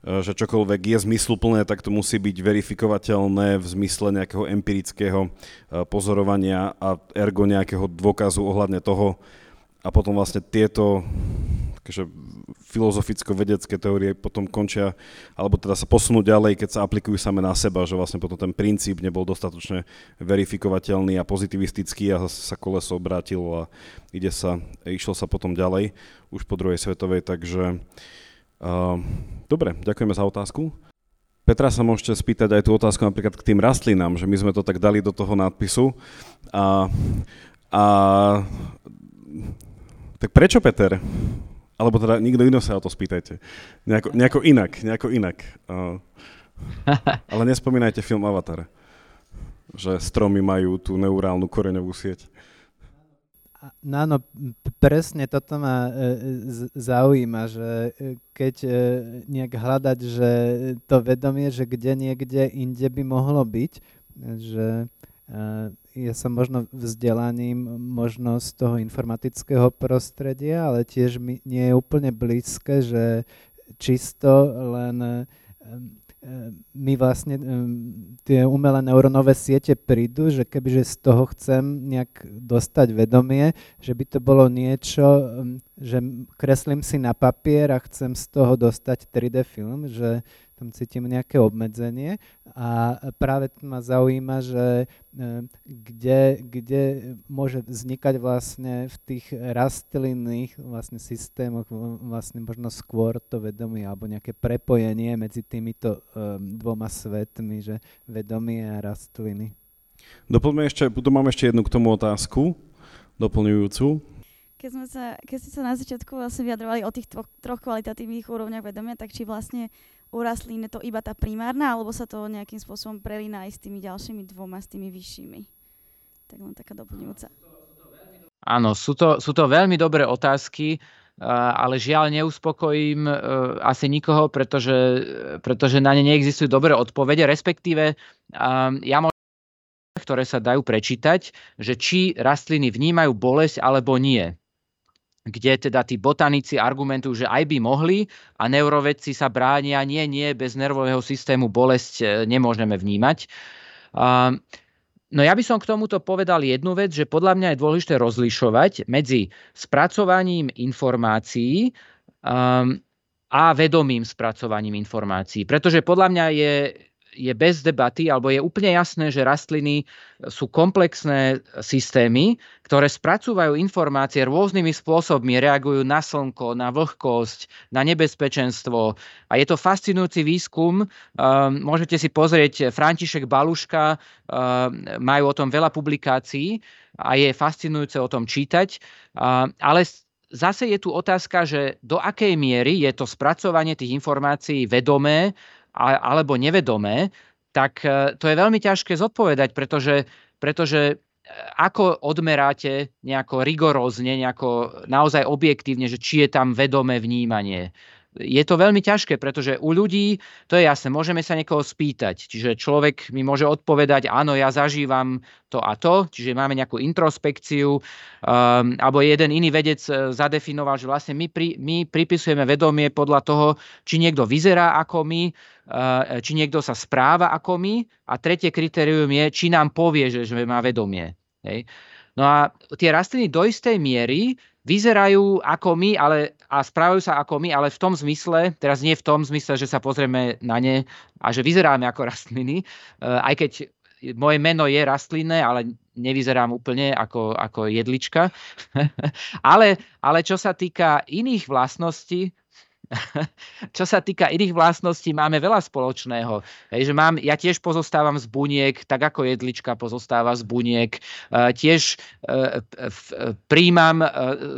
že čokoľvek je zmysluplné, tak to musí byť verifikovateľné v zmysle nejakého empirického e, pozorovania a ergo nejakého dôkazu ohľadne toho. A potom vlastne tieto takže filozoficko-vedecké teórie potom končia, alebo teda sa posunú ďalej, keď sa aplikujú same na seba, že vlastne potom ten princíp nebol dostatočne verifikovateľný a pozitivistický a sa koleso obrátilo a ide sa, išlo sa potom ďalej už po druhej svetovej, takže uh, Dobre, ďakujeme za otázku. Petra sa môžete spýtať aj tú otázku napríklad k tým rastlinám, že my sme to tak dali do toho nadpisu. A, a tak prečo Peter? Alebo teda nikto iný sa o to spýtajte. Nejako, nejako inak, nejako inak. Uh, ale nespomínajte film Avatar, že stromy majú tú neurálnu koreňovú sieť. No áno, presne toto ma e, zaujíma, že e, keď e, nejak hľadať, že to vedomie, že kde niekde inde by mohlo byť, že ja som možno vzdelaním možno z toho informatického prostredia, ale tiež mi nie je úplne blízke, že čisto len mi vlastne tie umelé neurónové siete prídu, že kebyže z toho chcem nejak dostať vedomie, že by to bolo niečo, že kreslím si na papier a chcem z toho dostať 3D film, že tam cítim nejaké obmedzenie a práve ma zaujíma, že e, kde, kde môže vznikať vlastne v tých rastlinných vlastne systémoch vlastne možno skôr to vedomie alebo nejaké prepojenie medzi týmito um, dvoma svetmi, že vedomie a rastliny. Doplňme ešte, tu mám ešte jednu k tomu otázku, doplňujúcu. Keď, sme sa, keď ste sa na začiatku vlastne vyjadrovali o tých troch, troch kvalitatívnych úrovniach vedomia, tak či vlastne u rastlín je to iba tá primárna, alebo sa to nejakým spôsobom prelína aj s tými ďalšími dvoma, s tými vyššími? Tak len taká doplňujúca. Áno, sú to, sú to veľmi dobré otázky, ale žiaľ neuspokojím e, asi nikoho, pretože, pretože na ne neexistujú dobré odpovede, respektíve ja môžem ktoré sa dajú prečítať, že či rastliny vnímajú bolesť alebo nie kde teda tí botanici argumentujú, že aj by mohli a neurovedci sa bránia, nie, nie, bez nervového systému bolesť e, nemôžeme vnímať. No ja by som k tomuto povedal jednu vec, že podľa mňa je dôležité rozlišovať medzi spracovaním informácií a vedomým spracovaním informácií. Pretože podľa mňa je je bez debaty, alebo je úplne jasné, že rastliny sú komplexné systémy, ktoré spracúvajú informácie rôznymi spôsobmi, reagujú na slnko, na vlhkosť, na nebezpečenstvo. A je to fascinujúci výskum. Um, môžete si pozrieť František Baluška, um, majú o tom veľa publikácií a je fascinujúce o tom čítať. Um, ale zase je tu otázka, že do akej miery je to spracovanie tých informácií vedomé alebo nevedomé, tak e, to je veľmi ťažké zodpovedať, pretože, pretože e, ako odmeráte nejako rigorózne, nejako naozaj objektívne, že či je tam vedomé vnímanie je to veľmi ťažké, pretože u ľudí, to je jasné, môžeme sa niekoho spýtať. Čiže človek mi môže odpovedať, áno, ja zažívam to a to, čiže máme nejakú introspekciu, um, alebo jeden iný vedec e, zadefinoval, že vlastne my, pri, my pripisujeme vedomie podľa toho, či niekto vyzerá ako my, uh, či niekto sa správa ako my a tretie kritérium je, či nám povie, že, že má vedomie. Hej. No a tie rastliny do istej miery vyzerajú ako my, ale, a správajú sa ako my, ale v tom zmysle, teraz nie v tom zmysle, že sa pozrieme na ne a že vyzeráme ako rastliny, aj keď moje meno je rastlinné, ale nevyzerám úplne ako, ako jedlička. ale, ale čo sa týka iných vlastností, čo sa týka iných vlastností, máme veľa spoločného. Hej, že mám, ja tiež pozostávam z buniek, tak ako jedlička pozostáva z buniek. Uh, tiež uh, príjmam uh,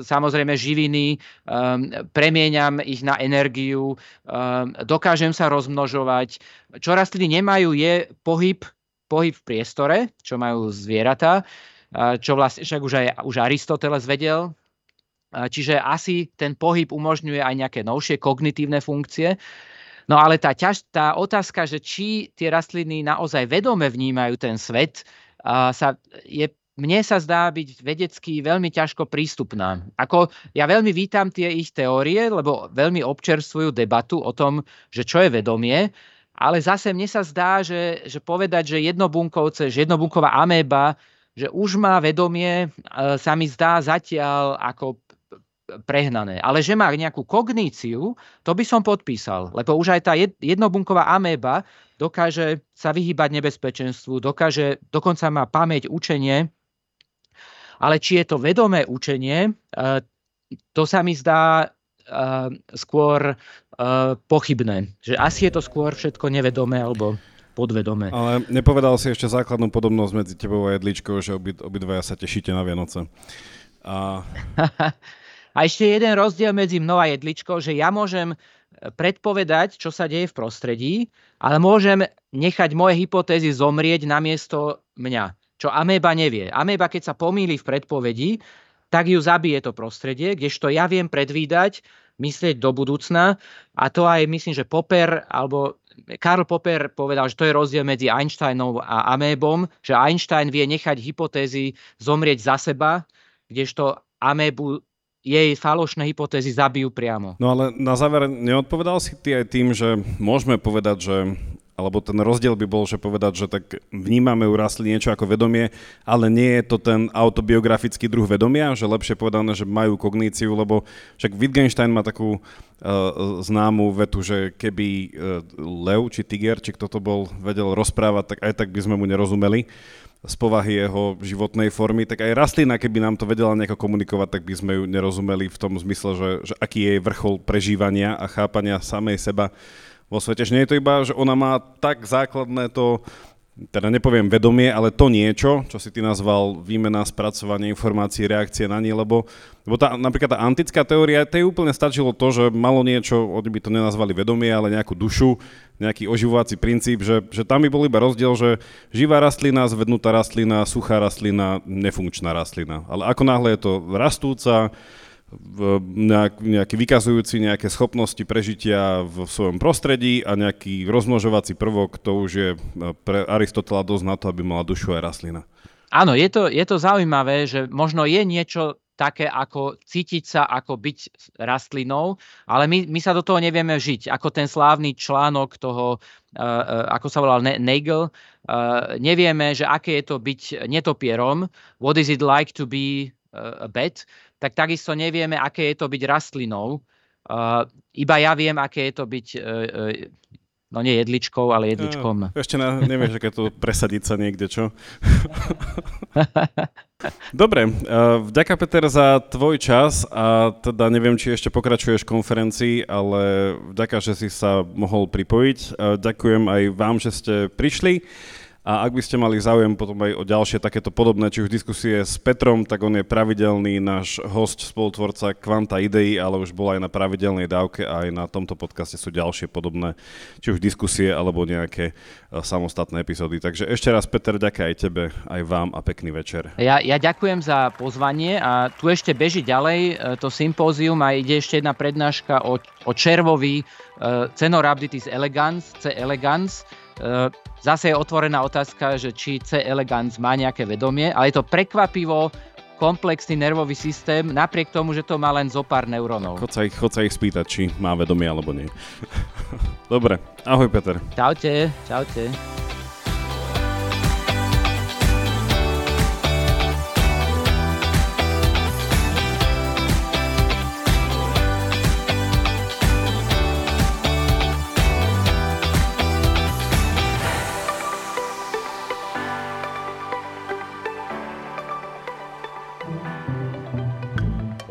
samozrejme živiny, um, premieňam ich na energiu, um, dokážem sa rozmnožovať. Čo rastliny nemajú je pohyb pohyb v priestore, čo majú zvieratá, čo vlastne však už aj už Aristoteles vedel. Čiže asi ten pohyb umožňuje aj nejaké novšie kognitívne funkcie. No ale tá, ťaž, tá otázka, že či tie rastliny naozaj vedome vnímajú ten svet, sa, je, mne sa zdá byť vedecky veľmi ťažko prístupná. Ako, ja veľmi vítam tie ich teórie, lebo veľmi občerstvujú debatu o tom, že čo je vedomie, ale zase mne sa zdá, že, že povedať, že jednobunkovce, že jednobunková améba, že už má vedomie, e, sa mi zdá zatiaľ ako prehnané. Ale že má nejakú kogníciu, to by som podpísal. Lebo už aj tá jednobunková améba dokáže sa vyhýbať nebezpečenstvu, dokáže, dokonca má pamäť, učenie. Ale či je to vedomé učenie, e, to sa mi zdá uh, skôr uh, pochybné. Že asi je to skôr všetko nevedomé alebo podvedomé. Ale nepovedal si ešte základnú podobnosť medzi tebou a jedličkou, že obi, obidvaja sa tešíte na Vianoce. A... a ešte jeden rozdiel medzi mnou a jedličkou, že ja môžem predpovedať, čo sa deje v prostredí, ale môžem nechať moje hypotézy zomrieť namiesto mňa, čo améba nevie. Améba, keď sa pomýli v predpovedi, tak ju zabije to prostredie, kdežto ja viem predvídať, myslieť do budúcna a to aj myslím, že Popper alebo Karl Popper povedal, že to je rozdiel medzi Einsteinom a amébom, že Einstein vie nechať hypotézy zomrieť za seba, kdežto amébu jej falošné hypotézy zabijú priamo. No ale na záver neodpovedal si ty aj tým, že môžeme povedať, že alebo ten rozdiel by bol, že povedať, že tak vnímame u rastlín niečo ako vedomie, ale nie je to ten autobiografický druh vedomia, že lepšie povedané, že majú kogníciu, lebo však Wittgenstein má takú uh, známú vetu, že keby uh, lev či tiger, či kto to bol, vedel rozprávať, tak aj tak by sme mu nerozumeli z povahy jeho životnej formy, tak aj rastlina, keby nám to vedela nejako komunikovať, tak by sme ju nerozumeli v tom zmysle, že, že aký je vrchol prežívania a chápania samej seba vo svete. Že nie je to iba, že ona má tak základné to, teda nepoviem vedomie, ale to niečo, čo si ty nazval výmena, spracovanie informácií, reakcie na ne, lebo, lebo tá, napríklad tá antická teória, tej úplne stačilo to, že malo niečo, oni by to nenazvali vedomie, ale nejakú dušu, nejaký oživovací princíp, že, že tam by bol iba rozdiel, že živá rastlina, zvednutá rastlina, suchá rastlina, nefunkčná rastlina. Ale ako náhle je to rastúca, nejak, nejaký vykazujúci nejaké schopnosti prežitia v svojom prostredí a nejaký rozmnožovací prvok, to už je e, pre Aristotela dosť na to, aby mala dušu aj rastlina. Áno, je to, je to zaujímavé, že možno je niečo také ako cítiť sa ako byť rastlinou, ale my, my sa do toho nevieme žiť. Ako ten slávny článok toho, uh, ako sa volal Nagel, uh, nevieme, že aké je to byť netopierom, what is it like to be a bat, tak takisto nevieme, aké je to byť rastlinou. Uh, iba ja viem, aké je to byť, uh, uh, no nie jedličkou, ale jedličkom. Ešte na, nevieš, aké to presadiť sa niekde, čo? Dobre, uh, vďaka Peter za tvoj čas a teda neviem, či ešte pokračuješ konferencii, ale vďaka, že si sa mohol pripojiť. Ďakujem aj vám, že ste prišli. A ak by ste mali záujem potom aj o ďalšie takéto podobné, či už diskusie s Petrom, tak on je pravidelný náš host, spolutvorca Kvanta Idei, ale už bol aj na pravidelnej dávke a aj na tomto podcaste sú ďalšie podobné, či už diskusie alebo nejaké uh, samostatné epizódy. Takže ešte raz Peter, ďakujem aj tebe, aj vám a pekný večer. Ja, ja ďakujem za pozvanie a tu ešte beží ďalej e, to sympózium a ide ešte jedna prednáška o, o červovi uh, Cenorhabditis elegans, C. elegans, Zase je otvorená otázka, že či C. elegans má nejaké vedomie, ale je to prekvapivo komplexný nervový systém, napriek tomu, že to má len zo pár neurónov. Chod sa ich, chod sa ich spýtať, či má vedomie alebo nie. Dobre, ahoj Peter. Čaute, čaute.